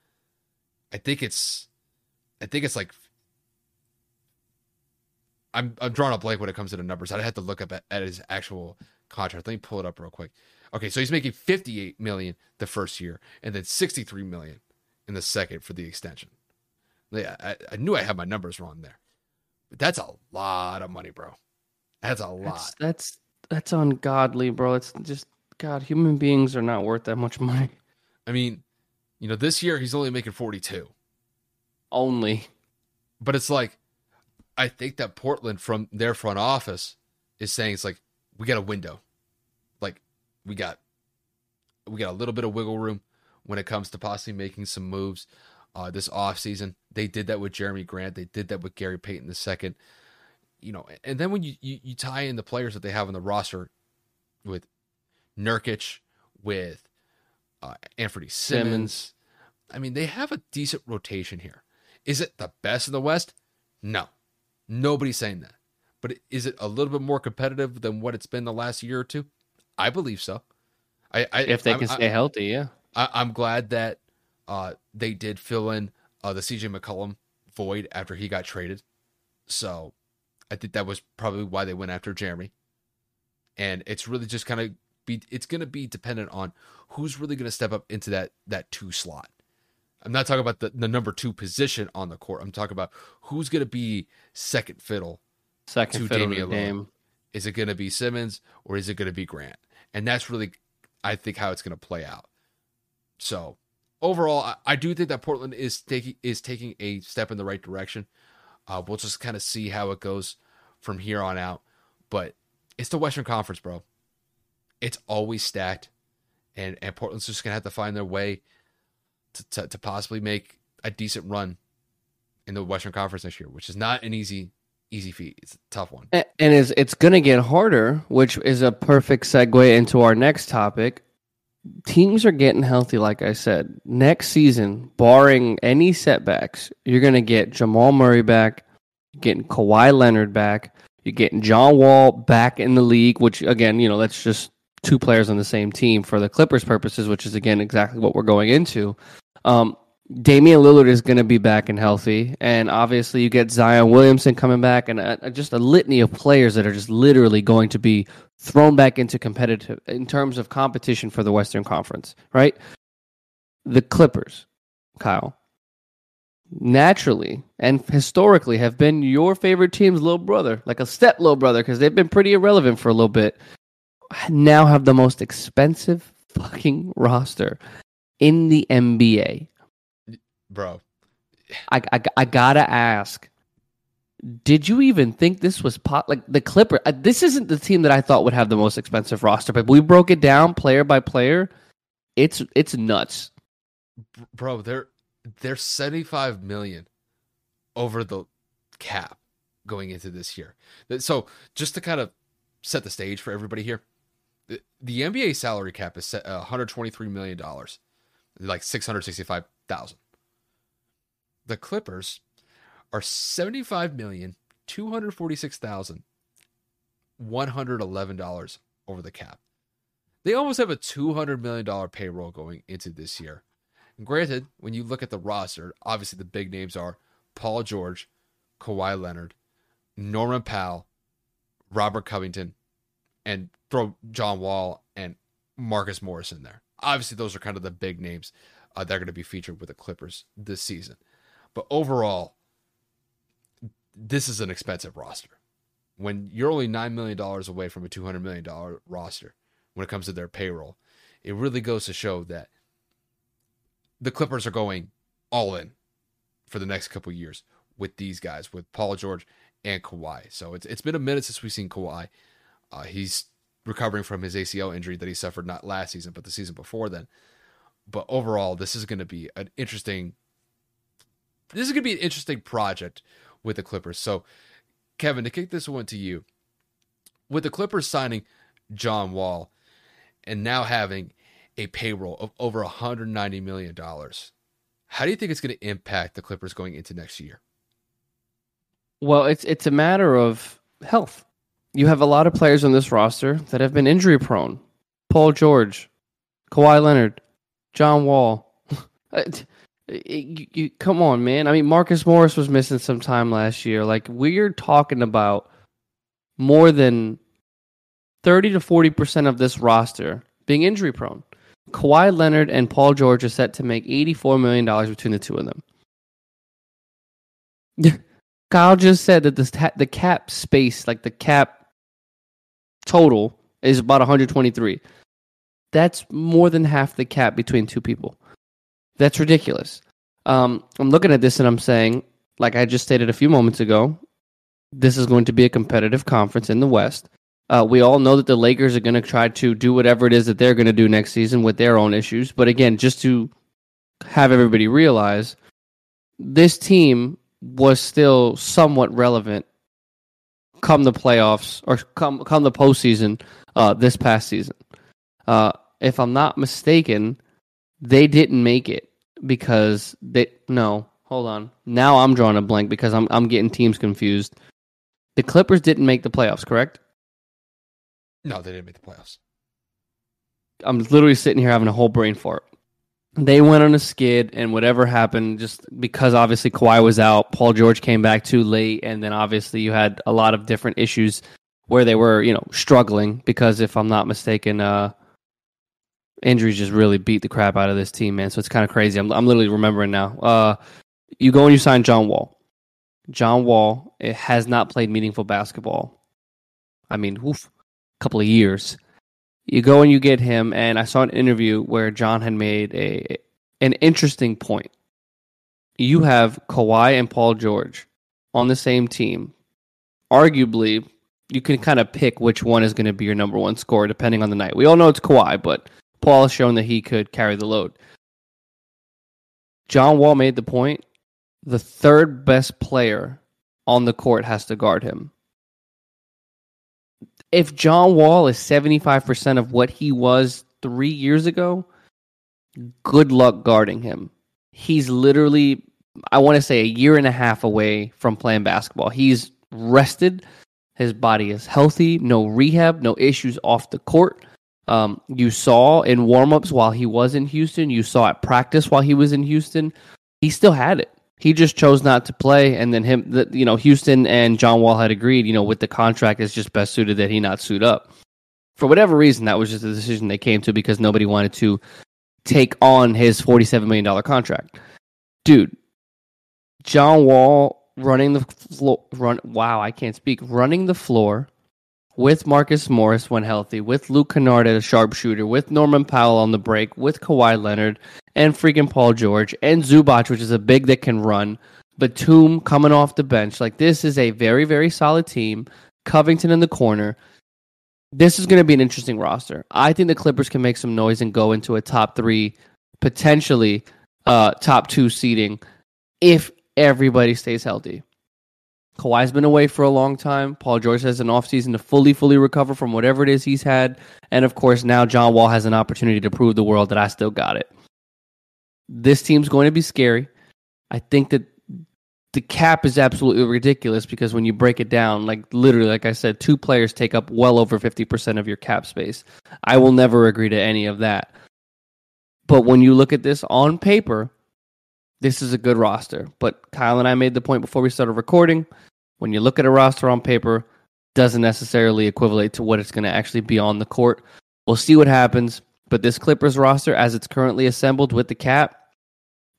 I think it's, I think it's like, I'm, I'm drawing a blank when it comes to the numbers. I'd have to look up at, at his actual contract. Let me pull it up real quick. Okay, so he's making 58 million the first year and then 63 million in the second for the extension. Yeah, I, I knew I had my numbers wrong there. But that's a lot of money, bro. That's a lot. That's that's, that's ungodly, bro. It's just God, human beings are not worth that much money. *laughs* I mean, you know, this year he's only making 42. Only. But it's like I think that Portland from their front office is saying it's like we got a window like we got we got a little bit of wiggle room when it comes to possibly making some moves uh, this offseason. They did that with Jerami Grant. They did that with Gary Payton II. You know, and then when you, you, you tie in the players that they have on the roster with Nurkic, with uh, Anthony Simons, Simons, I mean, they have a decent rotation here. Is it the best in the West? No. Nobody's saying that. But is it a little bit more competitive than what it's been the last year or two? I believe so. I, I if they I'm, can stay I, healthy, yeah. I, am glad that uh, they did fill in uh, the CJ McCollum void after he got traded. So I think that was probably why they went after Jerami. And it's really just kind of be it's going to be dependent on who's really going to step up into that that two slot. I'm not talking about the, the number two position on the court. I'm talking about who's going to be second fiddle second to fiddle Damian game. Is it going to be Simons or is it going to be Grant? And that's really, I think, how it's going to play out. So overall, I, I do think that Portland is taking is taking a step in the right direction. Uh, we'll just kind of see how it goes from here on out. But it's the Western Conference, bro. It's always stacked, and and Portland's just gonna have to find their way to, to, to possibly make a decent run in the Western Conference this year, which is not an easy easy feat. It's a tough one. And it's it's going to get harder, which is a perfect segue into our next topic. Teams are getting healthy, like I said. Next season, barring any setbacks, you're going to get Jamal Murray back, getting Kawhi Leonard back, you're getting John Wall back in the league, which again, you know, that's just two players on the same team for the Clippers purposes, which is again exactly what we're going into. Um, Damian Lillard is going to be back and healthy, and obviously you get Zion Williamson coming back, and a, just a litany of players that are just literally going to be thrown back into competitive in terms of competition for the Western Conference, right? The Clippers, Kyle, naturally and historically have been your favorite team's little brother, like a step little brother, because they've been pretty irrelevant for a little bit. Now have the most expensive fucking roster in the NBA bro. I, I, I gotta ask. Did you even think this was pot like the Clipper? Uh, this isn't the team that I thought would have the most expensive roster, but we broke it down player by player. It's it's nuts, bro. They're they're seventy five million over the cap going into this year. So just to kind of set the stage for everybody here, the, the NBA salary cap is set one hundred twenty three million dollars, like six hundred sixty five thousand the Clippers are seventy five million two hundred forty six thousand one hundred eleven dollars over the cap. They almost have a two hundred million dollar payroll going into this year. And granted, when you look at the roster, obviously the big names are Paul George, Kawhi Leonard, Norman Powell, Robert Covington, and throw John Wall and Marcus Morris in there. Obviously, those are kind of the big names uh, that are going to be featured with the Clippers this season. But overall, this is an expensive roster. When you're only $9 million away from a $200 million roster when it comes to their payroll, it really goes to show that the Clippers are going all in for the next couple years with these guys, with Paul George and Kawhi. So it's it's been a minute since we've seen Kawhi. Uh, he's recovering from his ACL injury that he suffered not last season, but the season before then. But overall, this is going to be an interesting this is going to be an interesting project with the Clippers. So, Kevin, to kick this one to you, with the Clippers signing John Wall and now having a payroll of over $190 million, how do you think it's going to impact the Clippers going into next year? Well, it's it's a matter of health. You have a lot of players on this roster that have been injury prone. Paul George, Kawhi Leonard, John Wall. *laughs* Uh, you, you, come on, man. I mean, Marcus Morris was missing some time last year. Like we're talking about more than thirty to forty percent of this roster being injury prone. Kawhi Leonard and Paul George are set to make eighty-four million dollars between the two of them. *laughs* Kyle just said that the the cap space, like the cap total, is about one hundred twenty-three. That's more than half the cap between two people. That's ridiculous. Um, I'm looking at this and I'm saying, like I just stated a few moments ago, this is going to be a competitive conference in the West. Uh, we all know that the Lakers are going to try to do whatever it is that they're going to do next season with their own issues. But again, just to have everybody realize, this team was still somewhat relevant come the playoffs or come come the postseason uh, this past season. Uh, if I'm not mistaken, they didn't make it because they no hold on. Now i'm drawing a blank because i'm i'm getting teams confused. The clippers didn't make the playoffs correct? No they didn't make the playoffs. I'm literally sitting here having a whole brain fart they went on a skid and whatever happened just because obviously Kawhi was out Paul George came back too late and then obviously you had a lot of different issues where they were you know struggling because if I'm not mistaken uh injuries just really beat the crap out of this team, man. So it's kind of crazy. I'm, I'm literally remembering now. Uh, you go and you sign John Wall. John Wall it has not played meaningful basketball. I mean, oof, a couple of years. You go and you get him, and I saw an interview where John had made a an interesting point. You have Kawhi and Paul George on the same team. Arguably, you can kind of pick which one is going to be your number one scorer depending on the night. We all know it's Kawhi, but Paul has shown that he could carry the load. John Wall made the point the third best player on the court has to guard him. If John Wall is 75% of what he was three years ago, good luck guarding him. He's literally, I want to say, a year and a half away from playing basketball. He's rested. His body is healthy, no rehab, no issues off the court. Um, you saw in warmups while he was in Houston, you saw at practice while he was in Houston, he still had it. He just chose not to play, and then him, the, you know, Houston and John Wall had agreed, you know, with the contract, it's just best suited that he not suit up. For whatever reason, that was just a decision they came to because nobody wanted to take on his forty-seven million dollar contract. Dude, John Wall running the floor, run. Wow, I can't speak. Running the floor with Marcus Morris when healthy, with Luke Kennard as a sharpshooter, with Norman Powell on the break, with Kawhi Leonard and freaking Paul George and Zubac, which is a big that can run. Batum coming off the bench. Like this is a very, very solid team. Covington in the corner. This is going to be an interesting roster. I think the Clippers can make some noise and go into a top three, potentially uh, top two seeding if everybody stays healthy. Kawhi's been away for a long time. Paul George has an offseason to fully, fully recover from whatever it is he's had. And of course, now John Wall has an opportunity to prove the world that I still got it. This team's going to be scary. I think that the cap is absolutely ridiculous because when you break it down, like literally, like I said, two players take up well over 50% of your cap space. I will never agree to any of that. But when you look at this on paper, this is a good roster. But Kyle and I made the point before we started recording. When you look at a roster on paper, doesn't necessarily equivalent to what it's going to actually be on the court. We'll see what happens. But this Clippers roster, as it's currently assembled with the cap,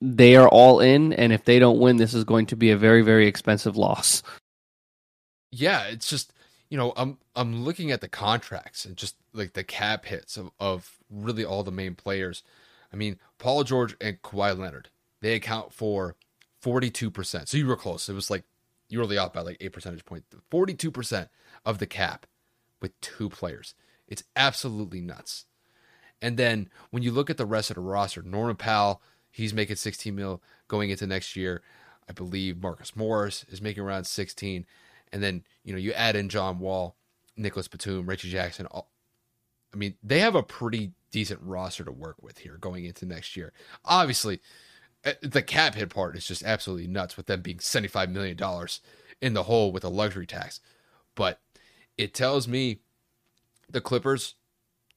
they are all in. And if they don't win, this is going to be a very, very expensive loss. Yeah, it's just you know I'm I'm looking at the contracts and just like the cap hits of, of really all the main players. I mean, Paul George and Kawhi Leonard they account for 42%. So you were close. It was like you were really off by like 8 percentage points. 42% of the cap with two players. It's absolutely nuts. And then when you look at the rest of the roster, Norman Powell, he's making 16 mil going into next year. I believe Marcus Morris is making around 16. And then, you know, you add in John Wall, Nicholas Batum, Reggie Jackson. All, I mean, they have a pretty decent roster to work with here going into next year. Obviously, Uh, the cap hit part is just absolutely nuts with them being $75 million in the hole with a luxury tax. But it tells me the Clippers,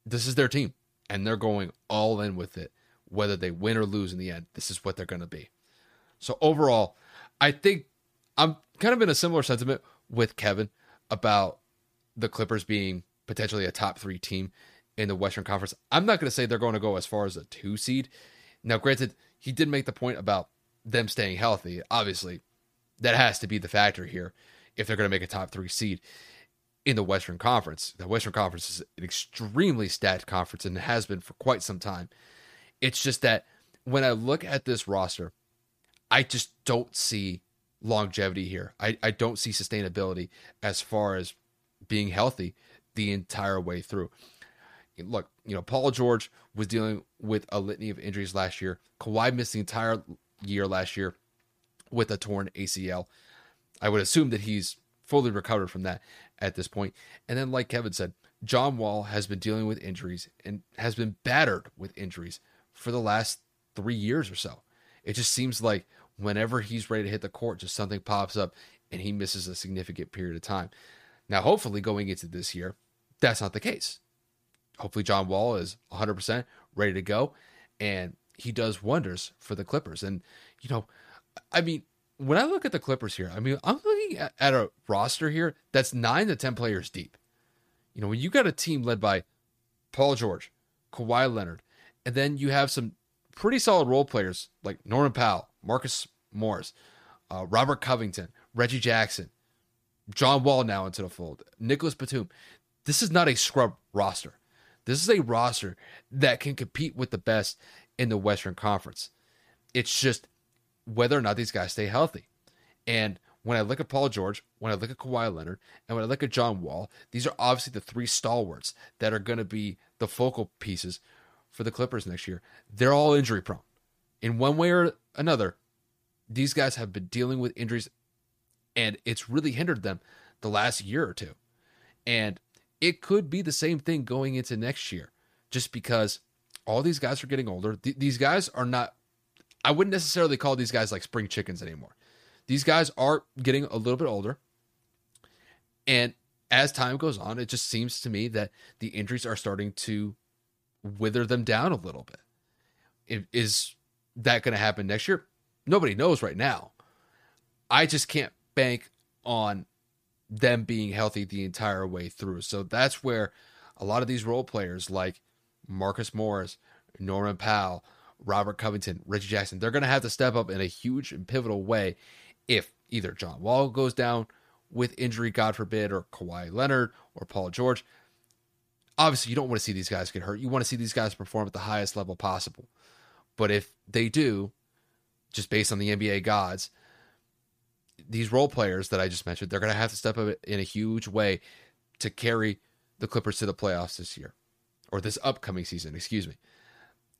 this is their team, and they're going all in with it. Whether they win or lose in the end, this is what they're going to be. So overall, I think I'm kind of in a similar sentiment with Kevin about the Clippers being potentially a top three team in the Western Conference. I'm not going to say they're going to go as far as a two seed. Now, granted, he did make the point about them staying healthy. Obviously, that has to be the factor here if they're going to make a top three seed in the Western Conference. The Western Conference is an extremely stacked conference and it has been for quite some time. It's just that when I look at this roster, I just don't see longevity here. I, I don't see sustainability as far as being healthy the entire way through. Look, you know, Paul George was dealing with a litany of injuries last year. Kawhi missed the entire year last year with a torn ACL. I would assume that he's fully recovered from that at this point. And then, like Kevin said, John Wall has been dealing with injuries and has been battered with injuries for the last three years or so. It just seems like whenever he's ready to hit the court, just something pops up and he misses a significant period of time. Now, hopefully, going into this year, that's not the case hopefully John Wall is 100% ready to go and he does wonders for the Clippers. And, you know, I mean, when I look at the Clippers here, I mean, I'm looking at, a roster here that's nine to 10 players deep. You know, when you got a team led by Paul George, Kawhi Leonard, and then you have some pretty solid role players like Norman Powell, Marcus Morris, uh, Robert Covington, Reggie Jackson, John Wall now into the fold, Nicholas Batum. This is not a scrub roster. This is a roster that can compete with the best in the Western Conference. It's just whether or not these guys stay healthy. And when I look at Paul George, when I look at Kawhi Leonard, and when I look at John Wall, these are obviously the three stalwarts that are going to be the focal pieces for the Clippers next year. They're all injury prone. In one way or another, these guys have been dealing with injuries and it's really hindered them the last year or two. And it could be the same thing going into next year just because all these guys are getting older. Th- these guys are not, I wouldn't necessarily call these guys like spring chickens anymore. These guys are getting a little bit older. And as time goes on, it just seems to me that the injuries are starting to wither them down a little bit. Is that going to happen next year? Nobody knows right now. I just can't bank on them being healthy the entire way through. So that's where a lot of these role players like Marcus Morris, Norman Powell, Robert Covington, Richie Jackson, they're going to have to step up in a huge and pivotal way if either John Wall goes down with injury, God forbid, or Kawhi Leonard or Paul George. Obviously, you don't want to see these guys get hurt. You want to see these guys perform at the highest level possible. But if they do, just based on the NBA gods, these role players that I just mentioned, they're going to have to step up in a huge way to carry the Clippers to the playoffs this year or this upcoming season, excuse me.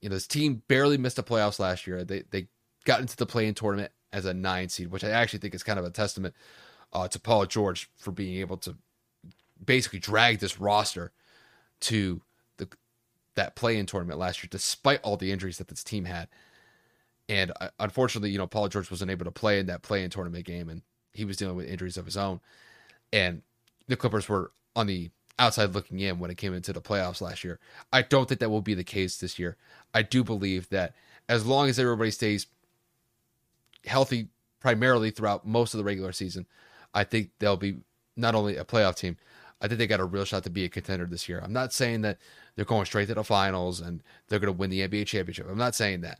You know, this team barely missed the playoffs last year. They they got into the play-in tournament as a nine seed, which I actually think is kind of a testament uh, to Paul George for being able to basically drag this roster to the that play-in tournament last year, despite all the injuries that this team had. And uh, unfortunately, you know, Paul George wasn't able to play in that play-in tournament game, and he was dealing with injuries of his own. And the Clippers were on the outside looking in when it came into the playoffs last year. I don't think that will be the case this year. I do believe that as long as everybody stays healthy primarily throughout most of the regular season, I think they'll be not only a playoff team, I think they got a real shot to be a contender this year. I'm not saying that they're going straight to the finals and they're going to win the NBA championship. I'm not saying that.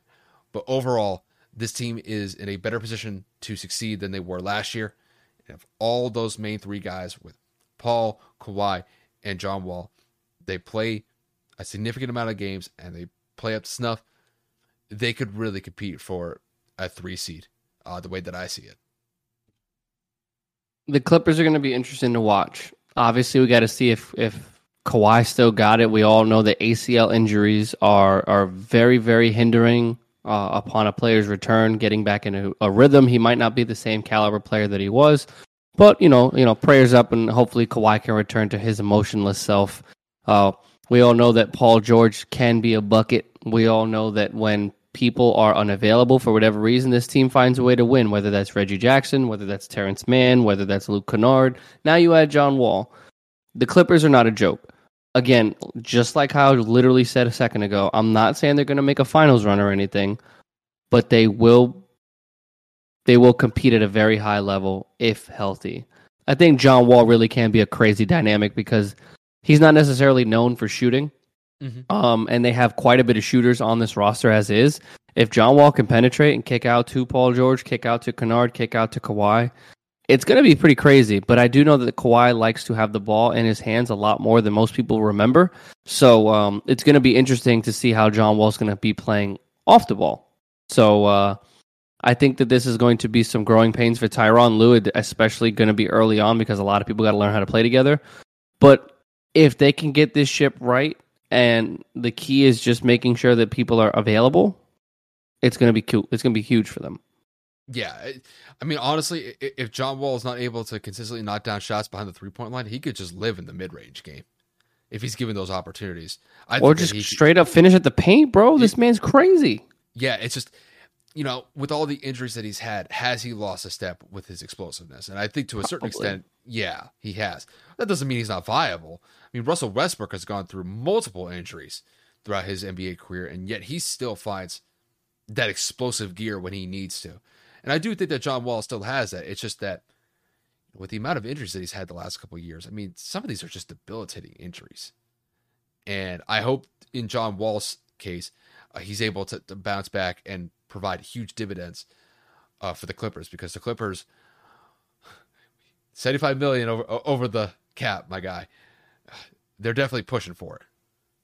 But overall, this team is in a better position to succeed than they were last year. And if all those main three guys with Paul, Kawhi, and John Wall, they play a significant amount of games and they play up to snuff, they could really compete for a three seed, uh, the way that I see it. The Clippers are going to be interesting to watch. Obviously, we got to see if if Kawhi still got it. We all know that ACL injuries are are very very hindering uh, upon a player's return, getting back into a rhythm. He might not be the same caliber player that he was, but you know, you know, prayers up, and hopefully Kawhi can return to his emotionless self. Uh, we all know that Paul George can be a bucket. We all know that when people are unavailable for whatever reason, this team finds a way to win. Whether that's Reggie Jackson, whether that's Terrence Mann, whether that's Luke Kennard. Now you add John Wall. The Clippers are not a joke again, just like how I literally said a second ago, I'm not saying they're going to make a finals run or anything, but they will they will compete at a very high level if healthy. I think John Wall really can be a crazy dynamic because he's not necessarily known for shooting. Mm-hmm. Um, and they have quite a bit of shooters on this roster as is. If John Wall can penetrate and kick out to Paul George, kick out to Kennard, kick out to Kawhi, it's going to be pretty crazy, but I do know that Kawhi likes to have the ball in his hands a lot more than most people remember. So um, it's going to be interesting to see how John Wall's going to be playing off the ball. So uh, I think that this is going to be some growing pains for Tyronn Lue, especially going to be early on because a lot of people got to learn how to play together. But if they can get this ship right, and the key is just making sure that people are available, it's going to be. It's going to be huge for them. Yeah, I mean, honestly, if John Wall is not able to consistently knock down shots behind the three point line, he could just live in the mid range game if he's given those opportunities. I or just straight up finish at the paint, bro. This man's crazy. Yeah, it's just you know, with all the injuries that he's had, has he lost a step with his explosiveness? And I think to a certain Probably. extent, yeah, he has. That doesn't mean he's not viable. I mean, Russell Westbrook has gone through multiple injuries throughout his NBA career, and yet he still finds that explosive gear when he needs to. And I do think that John Wall still has that. It's just that with the amount of injuries that he's had the last couple years, I mean, some of these are just debilitating injuries. And I hope in John Wall's case, uh, he's able to, to, bounce back and provide huge dividends uh, for the Clippers because the Clippers, 75 million over over the cap, my guy. They're definitely pushing for it.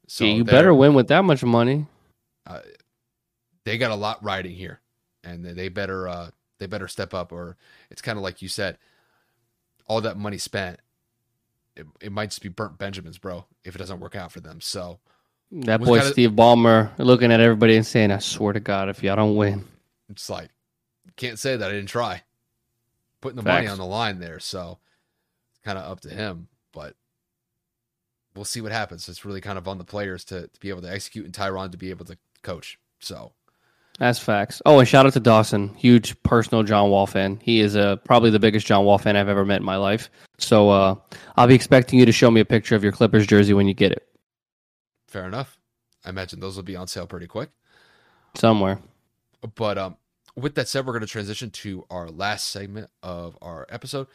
So yeah, you better win with that much money. Uh, they got a lot riding here, and they better uh, they better step up, or it's kind of like you said, all that money spent, it, it might just be burnt Benjamins, bro, if it doesn't work out for them. So that boy kinda, Steve Ballmer looking at everybody and saying, "I swear to God, if y'all don't win, it's like can't say that I didn't try." Putting the Facts. money on the line there, so it's kind of up to him, but we'll see what happens. It's really kind of on the players to, to be able to execute and Tyronn to be able to coach. So that's facts. Oh, and shout out to Dawson, huge personal John Wall fan. He is uh, probably the biggest John Wall fan I've ever met in my life. So uh, I'll be expecting you to show me a picture of your Clippers jersey when you get it. Fair enough. I imagine those will be on sale pretty quick. Somewhere. But um, with that said, we're going to transition to our last segment of our episode,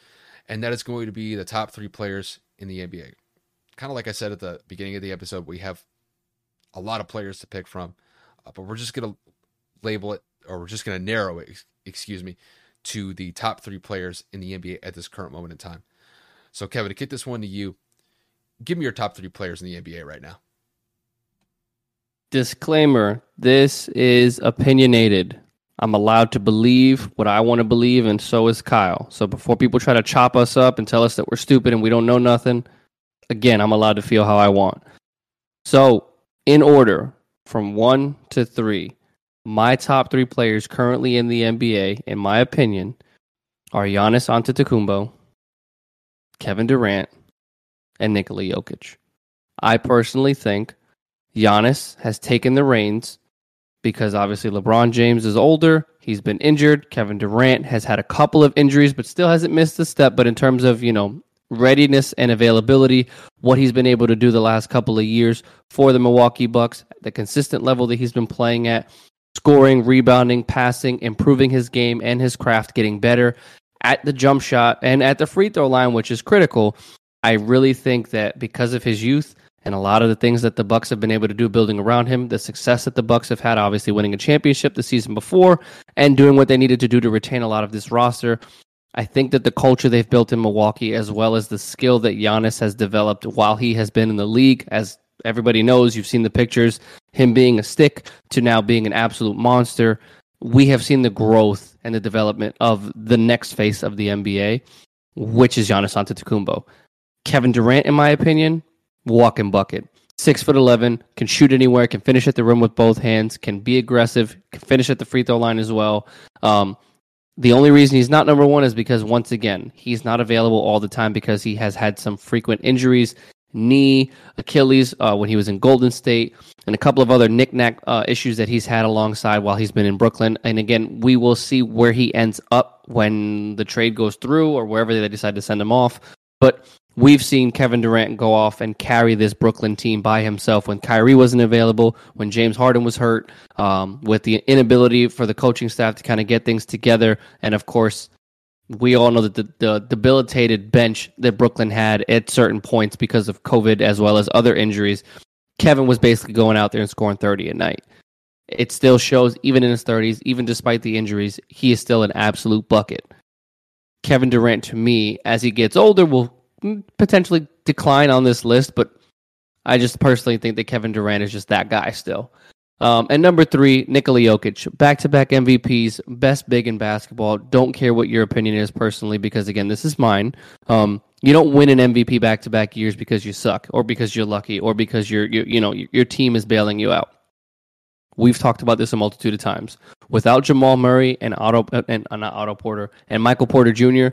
and that is going to be the top three players in the NBA. Kind of like I said at the beginning of the episode, we have a lot of players to pick from, uh, but we're just going to label it, or we're just going to narrow it, excuse me, to the top three players in the NBA at this current moment in time. So, Kevin, to kick this one to you, give me your top three players in the NBA right now. Disclaimer this is opinionated. I'm allowed to believe what I want to believe, and so is Kyle. So before people try to chop us up and tell us that we're stupid and we don't know nothing, again, I'm allowed to feel how I want. So, in order from one to three, my top three players currently in the NBA, in my opinion, are Giannis Antetokounmpo, Kevin Durant, and Nikola Jokic. I personally think Giannis has taken the reins because obviously LeBron James is older. He's been injured. Kevin Durant has had a couple of injuries, but still hasn't missed a step. But in terms of, you know, readiness and availability, what he's been able to do the last couple of years for the Milwaukee Bucks, the consistent level that he's been playing at, scoring, rebounding, passing, improving his game and his craft, getting better at the jump shot and at the free throw line, which is critical. I really think that because of his youth and a lot of the things that the Bucks have been able to do building around him, the success that the Bucks have had, obviously winning a championship the season before and doing what they needed to do to retain a lot of this roster. I think that the culture they've built in Milwaukee, as well as the skill that Giannis has developed while he has been in the league, as everybody knows, you've seen the pictures, him being a stick to now being an absolute monster. We have seen the growth and the development of the next face of the NBA, which is Giannis Antetokounmpo. Kevin Durant, in my opinion, walking bucket. Six foot eleven, can shoot anywhere, can finish at the rim with both hands, can be aggressive, can finish at the free throw line as well. Um, the only reason he's not number one is because once again he's not available all the time because he has had some frequent injuries knee, Achilles uh, when he was in Golden State, and a couple of other knickknack uh, issues that he's had alongside while he's been in Brooklyn. And again, we will see where he ends up when the trade goes through or wherever they decide to send him off. But we've seen Kevin Durant go off and carry this Brooklyn team by himself when Kyrie wasn't available, when James Harden was hurt, um, with the inability for the coaching staff to kind of get things together, and of course we all know that the, the debilitated bench that Brooklyn had at certain points because of COVID as well as other injuries, Kevin was basically going out there and scoring 30 a night. It still shows, even in his 30s, even despite the injuries, he is still an absolute bucket. Kevin Durant, to me, as he gets older, will potentially decline on this list, but I just personally think that Kevin Durant is just that guy still. Um, and number three, Nikola Jokic, back to back MVPs, best big in basketball. Don't care what your opinion is personally, because again, this is mine. Um, you don't win an MVP back to back years because you suck, or because you're lucky, or because you you know your team is bailing you out. We've talked about this a multitude of times. Without Jamal Murray and Otto and uh, not Otto Porter and Michael Porter Jr.,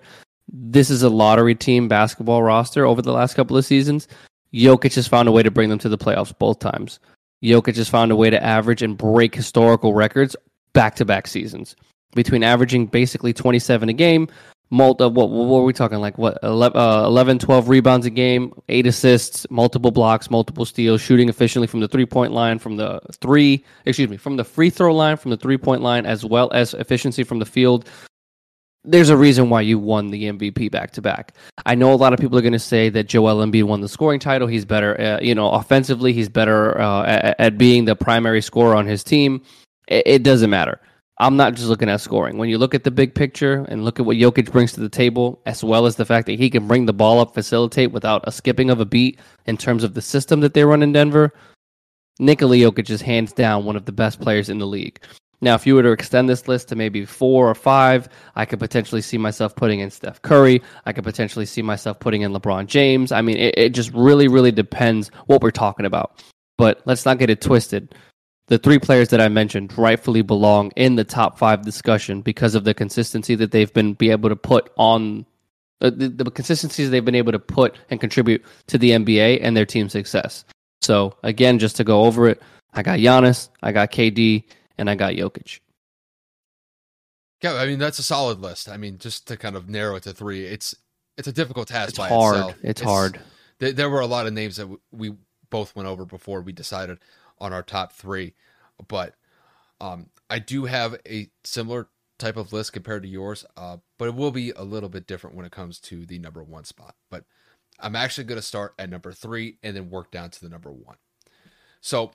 this is a lottery team basketball roster over the last couple of seasons. Jokic has found a way to bring them to the playoffs both times. Jokic has found a way to average and break historical records back to back seasons. Between averaging basically 27 a game, multi, what, what were we talking like what 11, uh, 11, 12 rebounds a game, eight assists, multiple blocks, multiple steals, shooting efficiently from the three point line, from the three, excuse me, from the free throw line, from the three point line, as well as efficiency from the field there's a reason why you won the MVP back to back. I know a lot of people are going to say that Joel Embiid won the scoring title. He's better, uh, you know, offensively. He's better uh, at, at, being the primary scorer on his team. It, it, doesn't matter. I'm not just looking at scoring. When you look at the big picture and look at what Jokic brings to the table, as well as the fact that he can bring the ball up, facilitate without a skipping of a beat in terms of the system that they run in Denver, Nikola Jokic is hands down one of the best players in the league. Now, if you were to extend this list to maybe four or five, I could potentially see myself putting in Steph Curry. I could potentially see myself putting in LeBron James. I mean, it, it just really, really depends what we're talking about. But let's not get it twisted. The three players that I mentioned rightfully belong in the top five discussion because of the consistency that they've been be able to put on uh, the, the consistencies they've been able to put and contribute to the NBA and their team's success. So again, just to go over it, I got Giannis, I got KD, and I got Jokic. Yeah, I mean that's a solid list. I mean, just to kind of narrow it to three, it's it's a difficult task It's by hard. itself. It's, hard. There, there were a lot of names that w- we both went over before we decided on our top three, but um, I do have a similar type of list compared to yours, uh, but it will be a little bit different when it comes to the number one spot. But I'm actually going to start at number three and then work down to the number one. So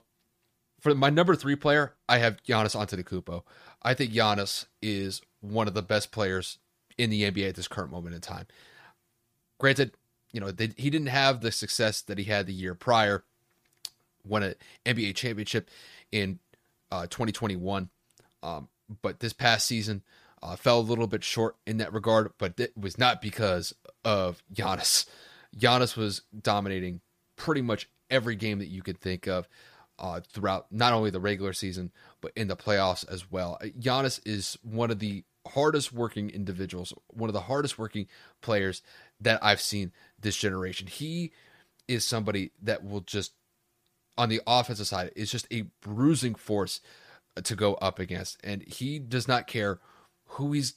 for my number three player, I have Giannis Antetokounmpo. I think Giannis is one of the best players in the NBA at this current moment in time. Granted, you know they, he didn't have the success that he had the year prior, won an NBA championship in uh, 2021, um, but this past season uh, fell a little bit short in that regard. But it was not because of Giannis. Giannis was dominating pretty much every game that you could think of uh, throughout not only the regular season but in the playoffs as well. Giannis is one of the hardest working individuals, one of the hardest working players that I've seen this generation. He is somebody that will just on the offensive side is just a bruising force to go up against and he does not care who he's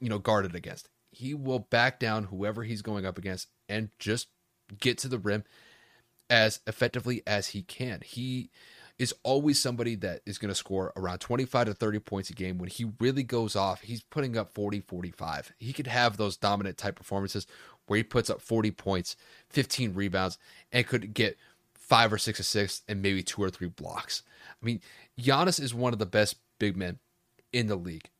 you know guarded against. He will back down whoever he's going up against and just get to the rim as effectively as he can. He is always somebody that is going to score around 25 to 30 points a game. When he really goes off, he's putting up 40, 45. He could have those dominant type performances where he puts up 40 points, 15 rebounds, and could get five or six assists and maybe two or three blocks. I mean, Giannis is one of the best big men in the league.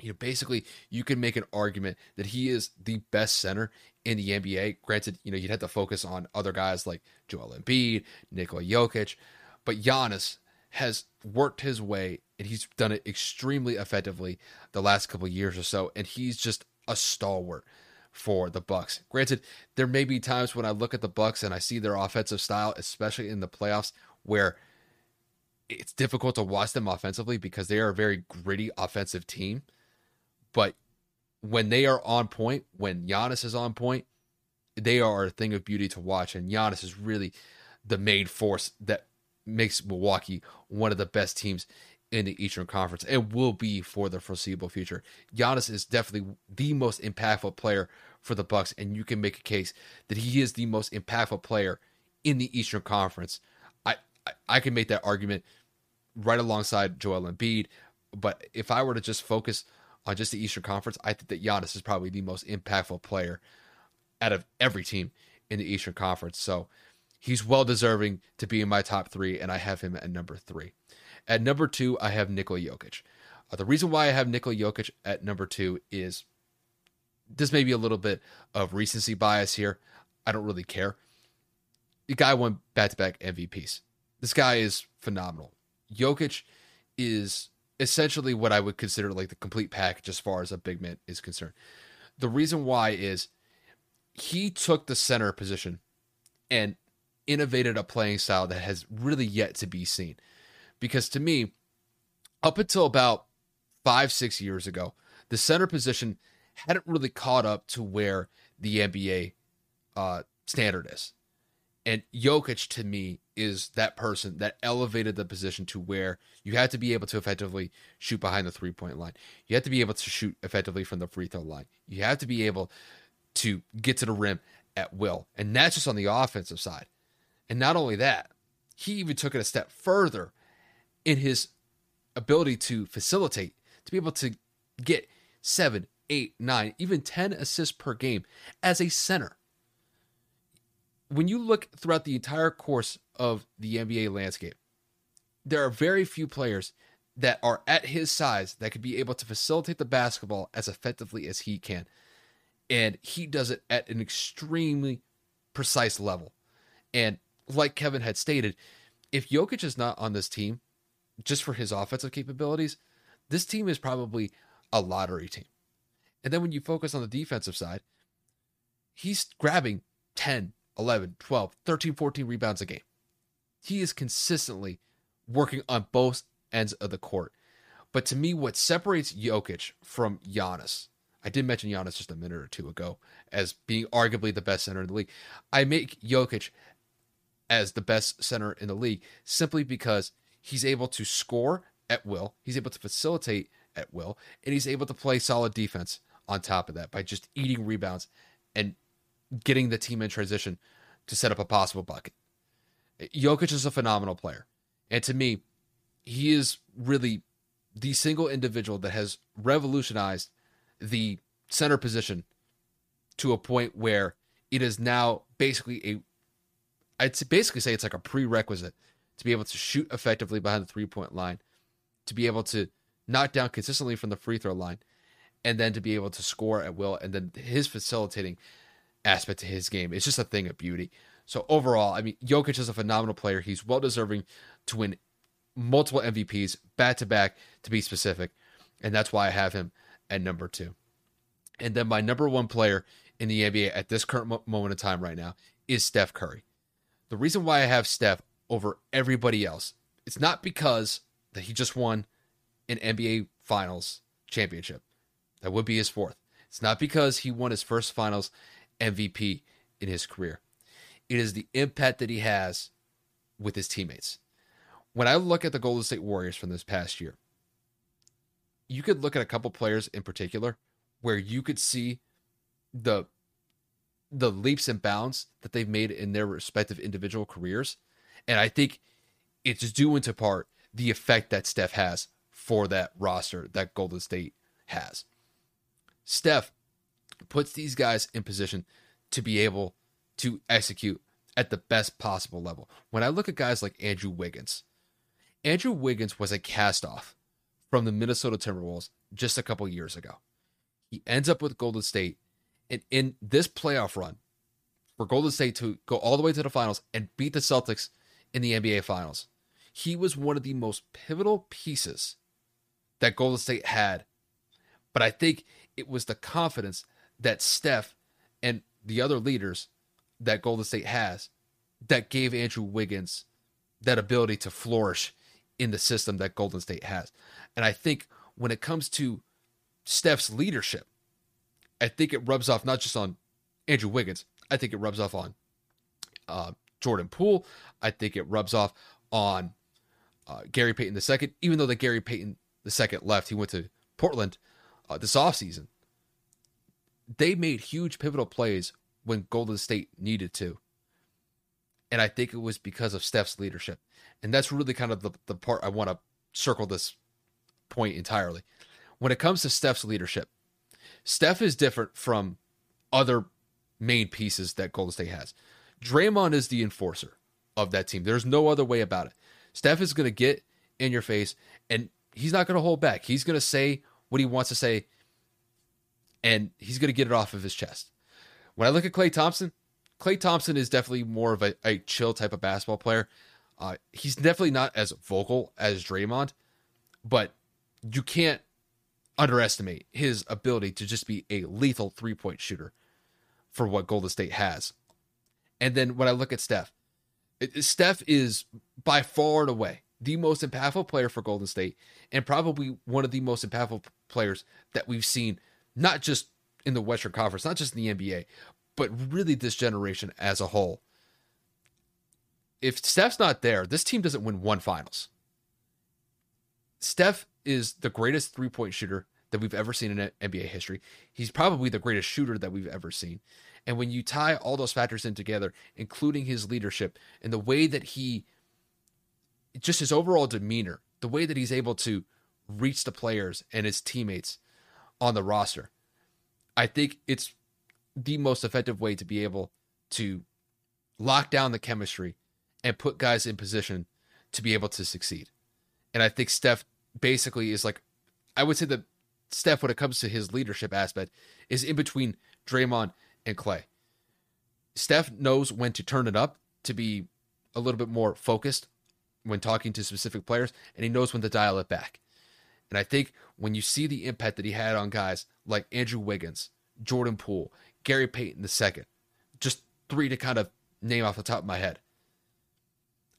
You know, basically, you can make an argument that he is the best center in the NBA. Granted, you know, you'd have to focus on other guys like Joel Embiid, Nikola Jokic, but Giannis has worked his way and he's done it extremely effectively the last couple years or so, and he's just a stalwart for the Bucks. Granted, there may be times when I look at the Bucks and I see their offensive style, especially in the playoffs, where it's difficult to watch them offensively because they are a very gritty offensive team. But when they are on point, when Giannis is on point, they are a thing of beauty to watch. And Giannis is really the main force that makes Milwaukee one of the best teams in the Eastern Conference and will be for the foreseeable future. Giannis is definitely the most impactful player for the Bucks, and you can make a case that he is the most impactful player in the Eastern Conference. I I, I can make that argument right alongside Joel Embiid, but if I were to just focus on just the Eastern Conference, I think that Giannis is probably the most impactful player out of every team in the Eastern Conference. So he's well deserving to be in my top three, and I have him at number three. At number two, I have Nikola Jokic. Uh, the reason why I have Nikola Jokic at number two is this may be a little bit of recency bias here. I don't really care. The guy won back to back MVPs. This guy is phenomenal. Jokic is essentially what I would consider like the complete package as far as a big man is concerned. The reason why is he took the center position and innovated a playing style that has really yet to be seen. Because to me, up until about five, six years ago, the center position hadn't really caught up to where the NBA uh, standard is. And Jokic to me is that person that elevated the position to where you had to be able to effectively shoot behind the three point line. You had to be able to shoot effectively from the free throw line. You have to be able to get to the rim at will. And that's just on the offensive side. And not only that, he even took it a step further in his ability to facilitate, to be able to get seven, eight, nine, even 10 assists per game as a center. When you look throughout the entire course of the NBA landscape, there are very few players that are at his size that could be able to facilitate the basketball as effectively as he can. And he does it at an extremely precise level. And like Kevin had stated, if Jokic is not on this team, just for his offensive capabilities, this team is probably a lottery team. And then when you focus on the defensive side, he's grabbing 10, 11, 12, 13, 14 rebounds a game. He is consistently working on both ends of the court. But to me, what separates Jokic from Giannis, I did mention Giannis just a minute or two ago as being arguably the best center in the league. I make Jokic as the best center in the league simply because he's able to score at will, he's able to facilitate at will, and he's able to play solid defense on top of that by just eating rebounds and getting the team in transition to set up a possible bucket. Jokic is a phenomenal player. And to me, he is really the single individual that has revolutionized the center position to a point where it is now basically a I'd basically say it's like a prerequisite to be able to shoot effectively behind the three point line, to be able to knock down consistently from the free throw line, and then to be able to score at will. And then his facilitating aspect to his game It's just a thing of beauty. So overall, I mean, Jokic is a phenomenal player. He's well deserving to win multiple MVPs back to back, to be specific, and that's why I have him at number two. And then my number one player in the NBA at this current moment in time right now is Steph Curry. The reason why I have Steph over everybody else, it's not because that he just won an NBA Finals championship. That would be his fourth. It's not because he won his first Finals MVP in his career. It is the impact that he has with his teammates. When I look at the Golden State Warriors from this past year, you could look at a couple players in particular where you could see the the leaps and bounds that they've made in their respective individual careers. And I think it's due into part the effect that Steph has for that roster that Golden State has. Steph puts these guys in position to be able to execute at the best possible level. When I look at guys like Andrew Wiggins, Andrew Wiggins was a cast off from the Minnesota Timberwolves just a couple years ago. He ends up with Golden State. And in this playoff run, for Golden State to go all the way to the finals and beat the Celtics in the NBA Finals, he was one of the most pivotal pieces that Golden State had. But I think it was the confidence that Steph and the other leaders that Golden State has that gave Andrew Wiggins that ability to flourish in the system that Golden State has. And I think when it comes to Steph's leadership, I think it rubs off not just on Andrew Wiggins, I think it rubs off on uh, Jordan Poole. I think it rubs off on uh, Gary Payton II, even though the Gary Payton II left, he went to Portland uh, this offseason. They made huge pivotal plays when Golden State needed to. And I think it was because of Steph's leadership. And that's really kind of the, the part I want to circle this point entirely. When it comes to Steph's leadership, Steph is different from other main pieces that Golden State has. Draymond is the enforcer of that team. There's no other way about it. Steph is going to get in your face and he's not going to hold back. He's going to say what he wants to say and he's going to get it off of his chest. When I look at Klay Thompson, Klay Thompson is definitely more of a, a chill type of basketball player. Uh, he's definitely not as vocal as Draymond, but you can't underestimate his ability to just be a lethal three point shooter for what Golden State has. And then when I look at Steph, it, Steph is by far and away the most impactful player for Golden State and probably one of the most impactful players that we've seen, not just in the Western Conference, not just in the NBA, but really this generation as a whole. If Steph's not there, this team doesn't win one finals. Steph is the greatest three point shooter that we've ever seen in NBA history. He's probably the greatest shooter that we've ever seen. And when you tie all those factors in together, including his leadership and the way that he, just his overall demeanor, the way that he's able to reach the players and his teammates on the roster, I think it's the most effective way to be able to lock down the chemistry and put guys in position to be able to succeed. And I think Steph basically is like, I would say that Steph, when it comes to his leadership aspect, is in between Draymond and Klay. Steph knows when to turn it up to be a little bit more focused when talking to specific players, and he knows when to dial it back. And I think when you see the impact that he had on guys like Andrew Wiggins, Jordan Poole, Gary Payton II, just three to kind of name off the top of my head.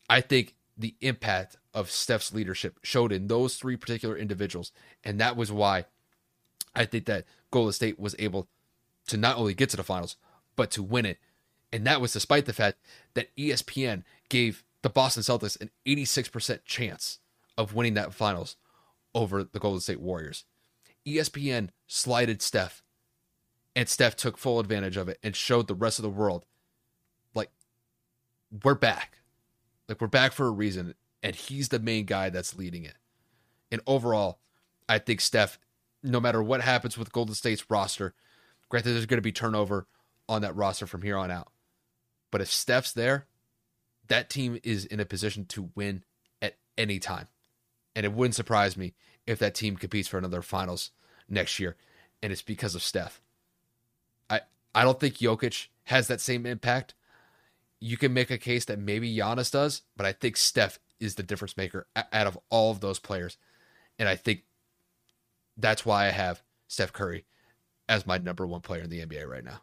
I think the impact of Steph's leadership showed in those three particular individuals. And that was why I think that Golden State was able to not only get to the finals, but to win it. And that was despite the fact that ESPN gave the Boston Celtics an 86% chance of winning that finals over the Golden State Warriors. ESPN slighted Steph, and Steph took full advantage of it and showed the rest of the world like, we're back. Like, we're back for a reason, and he's the main guy that's leading it. And overall, I think Steph, no matter what happens with Golden State's roster, granted, there's going to be turnover on that roster from here on out. But if Steph's there, that team is in a position to win at any time. And it wouldn't surprise me if that team competes for another finals next year. And it's because of Steph. I I don't think Jokic has that same impact. You can make a case that maybe Giannis does, but I think Steph is the difference maker out of all of those players. And I think that's why I have Steph Curry as my number one player in the NBA right now.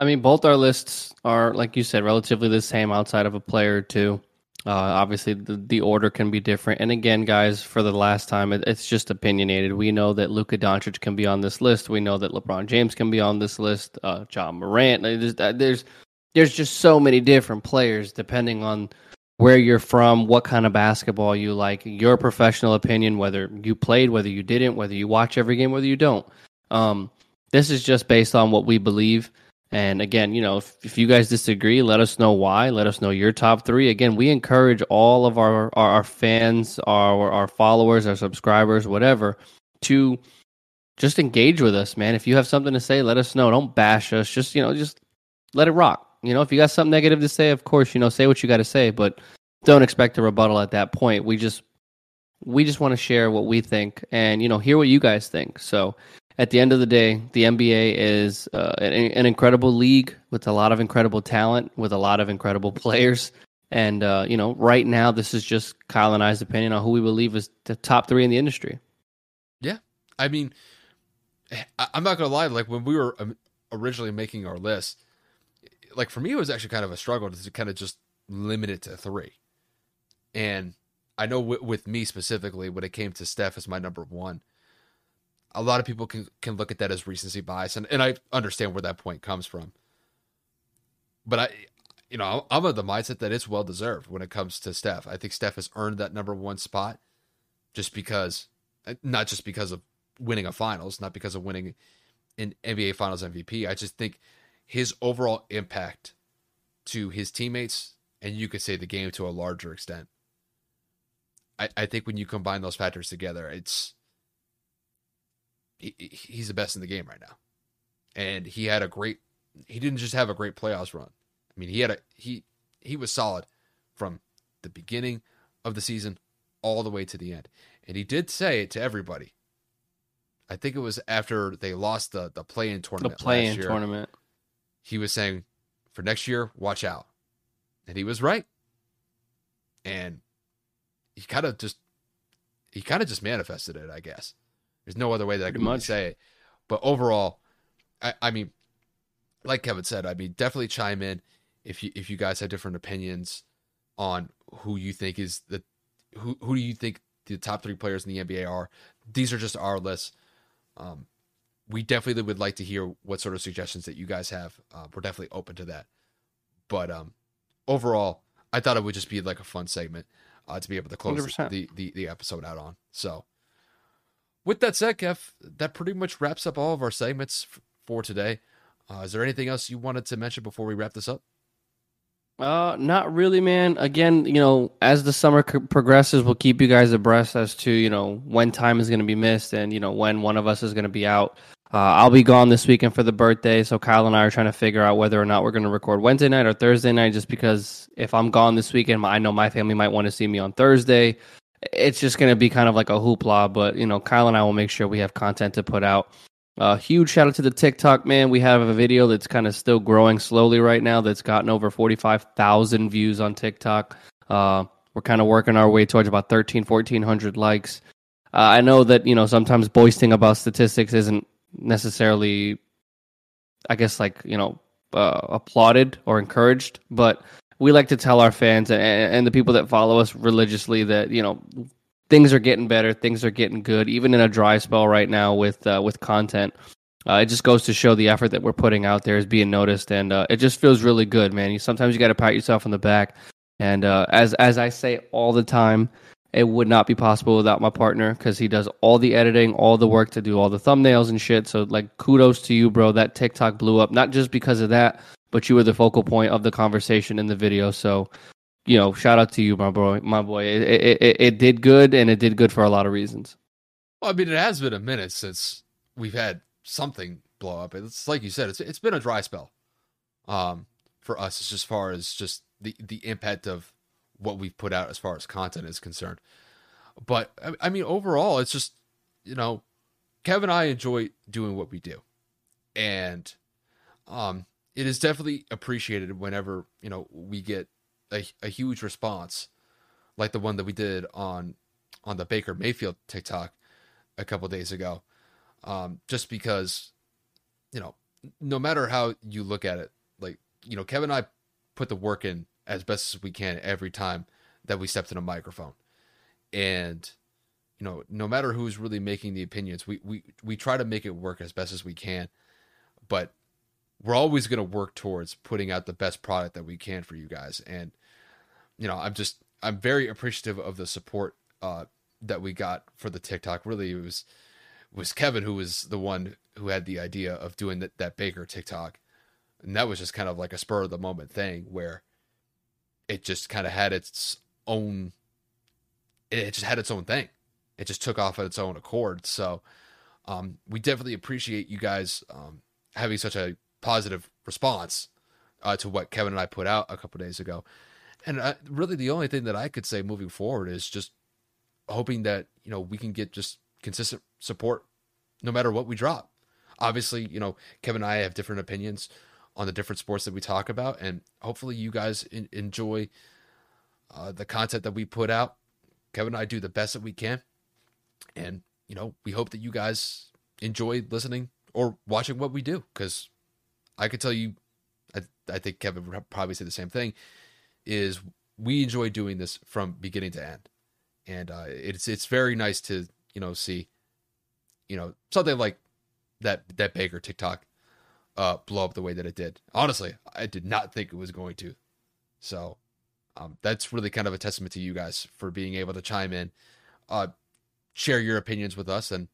I mean, both our lists are, like you said, relatively the same outside of a player or two. Uh, obviously, the, the order can be different. And again, guys, for the last time, it, it's just opinionated. We know that Luka Doncic can be on this list. We know that LeBron James can be on this list. Uh, Ja Morant. There's, there's there's just so many different players depending on where you're from, what kind of basketball you like, your professional opinion, whether you played, whether you didn't, whether you watch every game, whether you don't. Um, this is just based on what we believe. And again, you know, if, if you guys disagree, let us know why. Let us know your top three. Again, we encourage all of our, our, our fans, our, our followers, our subscribers, whatever, to just engage with us, man. If you have something to say, let us know. Don't bash us. Just, you know, just let it rock. You know, if you got something negative to say, of course, you know, say what you got to say, but don't expect a rebuttal at that point. We just we just want to share what we think and you know hear what you guys think. So at the end of the day, the NBA is uh, an, an, incredible league with a lot of incredible talent, with a lot of incredible *laughs* players. And, uh, you know, right now, this is just Kyle and I's opinion on who we believe is the top three in the industry. Yeah. I mean, I'm not going to lie. Like, when we were um, originally making our list, like, for me, it was actually kind of a struggle to kind of just limit it to three. And I know w- with me specifically, when it came to Steph as my number one, a lot of people can can look at that as recency bias, and, and I understand where that point comes from. But I, you know, I'm of the mindset that it's well deserved when it comes to Steph. I think Steph has earned that number one spot, just because, eh, not just because of winning a finals, not because of winning an NBA Finals MVP. I just think his overall impact to his teammates, and you could say the game to a larger extent. I, I think when you combine those factors together, it's he, he's the best in the game right now. And he had a great he didn't just have a great playoffs run. I mean, he had a he he was solid from the beginning of the season all the way to the end. And he did say it to everybody. I think it was after they lost the the play in tournament. The play in tournament. He was saying, for next year, watch out. And he was right. And he kind of just he kind of just manifested it, I guess. There's no other way that Pretty I can much. say it. But overall, I, I mean, like Kevin said, I mean, definitely chime in if you if you guys have different opinions on who you think is the who who do you think the top three players in the NBA are. These are just our lists. Um, we definitely would like to hear what sort of suggestions that you guys have. Uh, we're definitely open to that. But um, overall, I thought it would just be like a fun segment uh, to be able to close the, the, the episode out on. So with that said, Kev, that pretty much wraps up all of our segments f- for today. Uh, is there anything else you wanted to mention before we wrap this up? Uh, not really, man. Again, you know, as the summer progresses, we'll keep you guys abreast as to you know when time is going to be missed and you know when one of us is going to be out. Uh, I'll be gone this weekend for the birthday, so Kyle and I are trying to figure out whether or not we're going to record Wednesday night or Thursday night. Just because if I'm gone this weekend, I know my family might want to see me on Thursday it's just going to be kind of like a hoopla. But you know, Kyle and I will make sure we have content to put out. Uh, huge shout out to the TikTok man. We have a video that's kind of still growing slowly right now. That's gotten over forty five thousand views on TikTok. Uh, We're kind of working our way towards about 13, 1400 likes. Uh, I know that you know sometimes boasting about statistics isn't necessarily, I guess, like you know, uh, applauded or encouraged, but we like to tell our fans and, and the people that follow us religiously that you know things are getting better, things are getting good, even in a dry spell right now with uh, with content. Uh, it just goes to show the effort that we're putting out there is being noticed, and uh, it just feels really good, man. You sometimes you got to pat yourself on the back, and uh, as as I say all the time, it would not be possible without my partner because he does all the editing, all the work to do all the thumbnails and shit. So like, kudos to you, bro. That TikTok blew up not just because of that, but you were the focal point of the conversation in the video. So you know, shout out to you, my boy. My boy, it, it, it, it did good, and it did good for a lot of reasons. Well, I mean, it has been a minute since we've had something blow up. It's like you said, it's it's been a dry spell, um, for us as far as just the the impact of what we've put out as far as content is concerned. But I mean, overall, it's just you know, Kevin and I enjoy doing what we do, and um, it is definitely appreciated whenever you know we get a, a huge response, like the one that we did on on the Baker Mayfield TikTok a couple days ago um, just because, you know, no matter how you look at it, like, you know, Kevin and I put the work in as best as we can every time that we stepped in a microphone. And, you know, no matter who's really making the opinions, we, we, we try to make it work as best as we can. But we're always going to work towards putting out the best product that we can for you guys. And, you know, I'm just, I'm very appreciative of the support uh, that we got for the TikTok. Really, it was, was Kevin who was the one who had the idea of doing that, that Baker TikTok. And that was just kind of like a spur of the moment thing where it just kind of had its own it just had its own thing. It just took off at its own accord. So um, we definitely appreciate you guys um, having such a positive response uh, to what Kevin and I put out a couple days ago. And uh, really, the only thing that I could say moving forward is just hoping that you know we can get just consistent support no matter what we drop. Obviously, you know, Kevin and I have different opinions on the different sports that we talk about, and hopefully, you guys in- enjoy uh, the content that we put out. Kevin and I do the best that we can, and you know, we hope that you guys enjoy listening or watching what we do. Because I could tell you, I, I think Kevin would probably say the same thing. Is we enjoy doing this from beginning to end, and uh, it's it's very nice to you know see you know something like that that Baker TikTok uh blow up the way that it did. Honestly, I did not think it was going to. So um that's really kind of a testament to you guys for being able to chime in, uh share your opinions with us and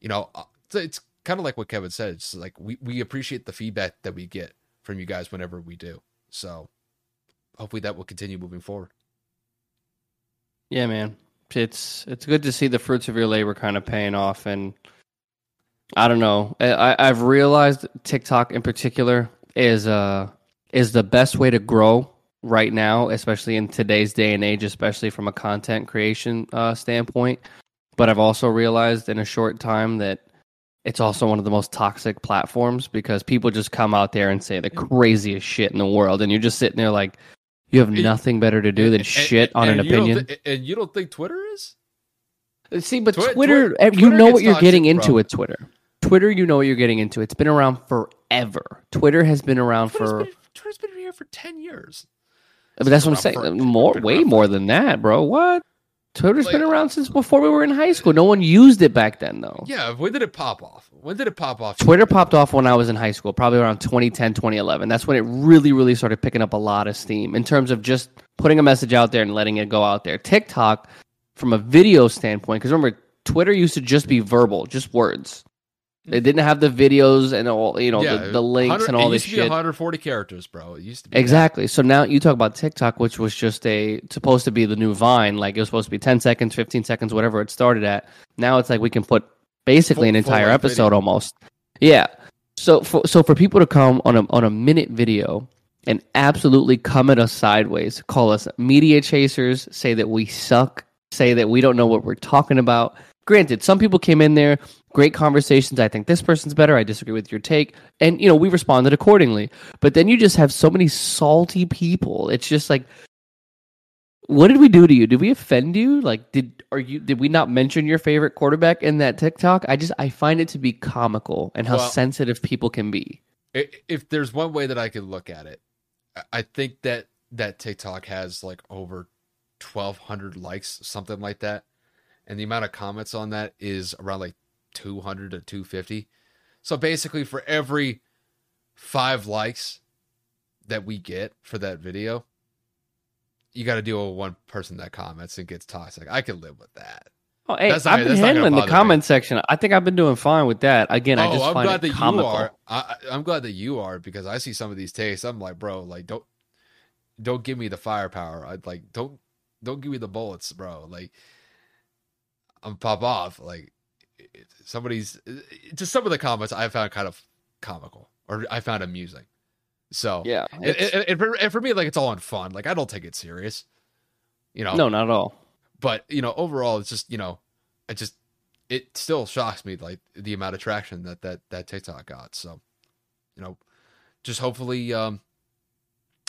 you know uh, it's, it's kind of like what Kevin said. It's like we we appreciate the feedback that we get from you guys whenever we do. So hopefully that will continue moving forward. Yeah, man it's it's good to see the fruits of your labor kind of paying off and I don't know. I, I've realized TikTok in particular is uh is the best way to grow right now, especially in today's day and age, especially from a content creation uh, standpoint. But I've also realized in a short time that it's also one of the most toxic platforms because people just come out there and say the craziest shit in the world, and you're just sitting there like, you have nothing better to do than and, shit on an opinion. Th- and you don't think Twitter is? Uh, see, but Twi- Twitter, Twitter, you know what you're getting into with Twitter. Twitter, you know what you're getting into. It's been around forever. Twitter has been around Twitter's for. Been, Twitter's been here for ten years. But that's what I'm saying. More, way more than that, bro. What? Twitter's like, been around since before we were in high school. No one used it back then, though. Yeah, when did it pop off? When did it pop off? Twitter popped off when I was in high school, probably around 2010, 2011. That's when it really, really started picking up a lot of steam in terms of just putting a message out there and letting it go out there. TikTok, from a video standpoint, because remember, Twitter used to just be verbal, just words. It didn't have the videos and all, you know, yeah, the, the, links and all this shit. 140 characters, bro. It used to be exactly. That. So now you talk about TikTok, which was just a supposed to be the new Vine. Like it was supposed to be 10 seconds, 15 seconds, whatever it started at. Now it's like we can put basically full, an entire episode video. almost. Yeah. So for, so for people to come on a on a minute video and absolutely come at us sideways, call us media chasers, say that we suck, say that we don't know what we're talking about. Granted, some people came in there great conversations. I think this person's better. I disagree with your take. And, you know, we responded accordingly. But then you just have so many salty people. It's just like, What did we do to you? Did we offend you? Like, did are you? Did we not mention your favorite quarterback in that TikTok? I just I find it to be comical and how Well- sensitive people can be. If there's one way that I could look at it, I- I think that that TikTok has like over 1,200 likes, something like that, and the amount of comments on that is around like 200 to 250. So basically, for every five likes that we get for that video, you got to deal with one person that comments and gets toxic. I can live with that. Oh, hey, That's not- I've been handling the bother me. comment section. I think I've been doing fine with that. Again, I oh, just I'm find glad it that comical. you are. I, I- I'm glad that you are because I see some of these tastes. I'm like, bro, like don't don't give me the firepower. I'd like don't don't give me the bullets, bro. Like I'm pop off. Like somebody's just some of the comments I found kind of comical or I found amusing. So Yeah, and, and- for, and for me, like it's all in fun. Like I don't take it serious. You know, no, not at all. but you know overall it's just you know it just it still shocks me like the amount of traction that that that tiktok got so you know just hopefully um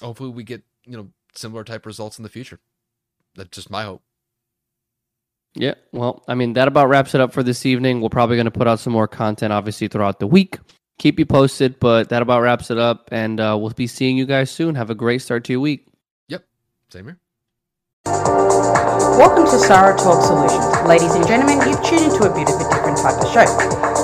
hopefully we get you know similar type results in the future that's just my hope Yeah, well, I mean, that about wraps it up for this evening. We're probably going to put out some more content, obviously, throughout the week. Keep you posted, but that about wraps it up, and uh, we'll be seeing you guys soon. Have a great start to your week. yep same here Welcome to Sarah Talk Solutions. Ladies and gentlemen, you've tuned into a bit of a different type of show.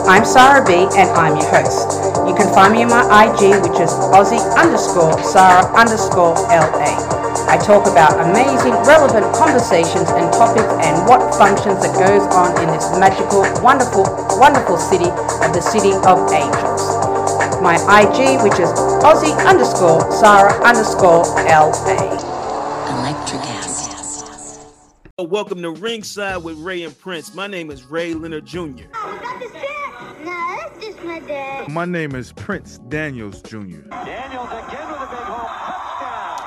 I'm Sarah B and I'm your host. You can find me on my IG, which is Aussie underscore Sarah underscore LA. I talk about amazing, relevant conversations and topics and what functions that goes on in this magical, wonderful, wonderful city of the City of Angels. My IG, which is Aussie underscore Sarah underscore LA. Electric. Welcome to Ringside with Ray and Prince. My name is Ray Leonard Jr. Oh, is that the set? No, that's just my dad. My name is Prince Daniels Jr.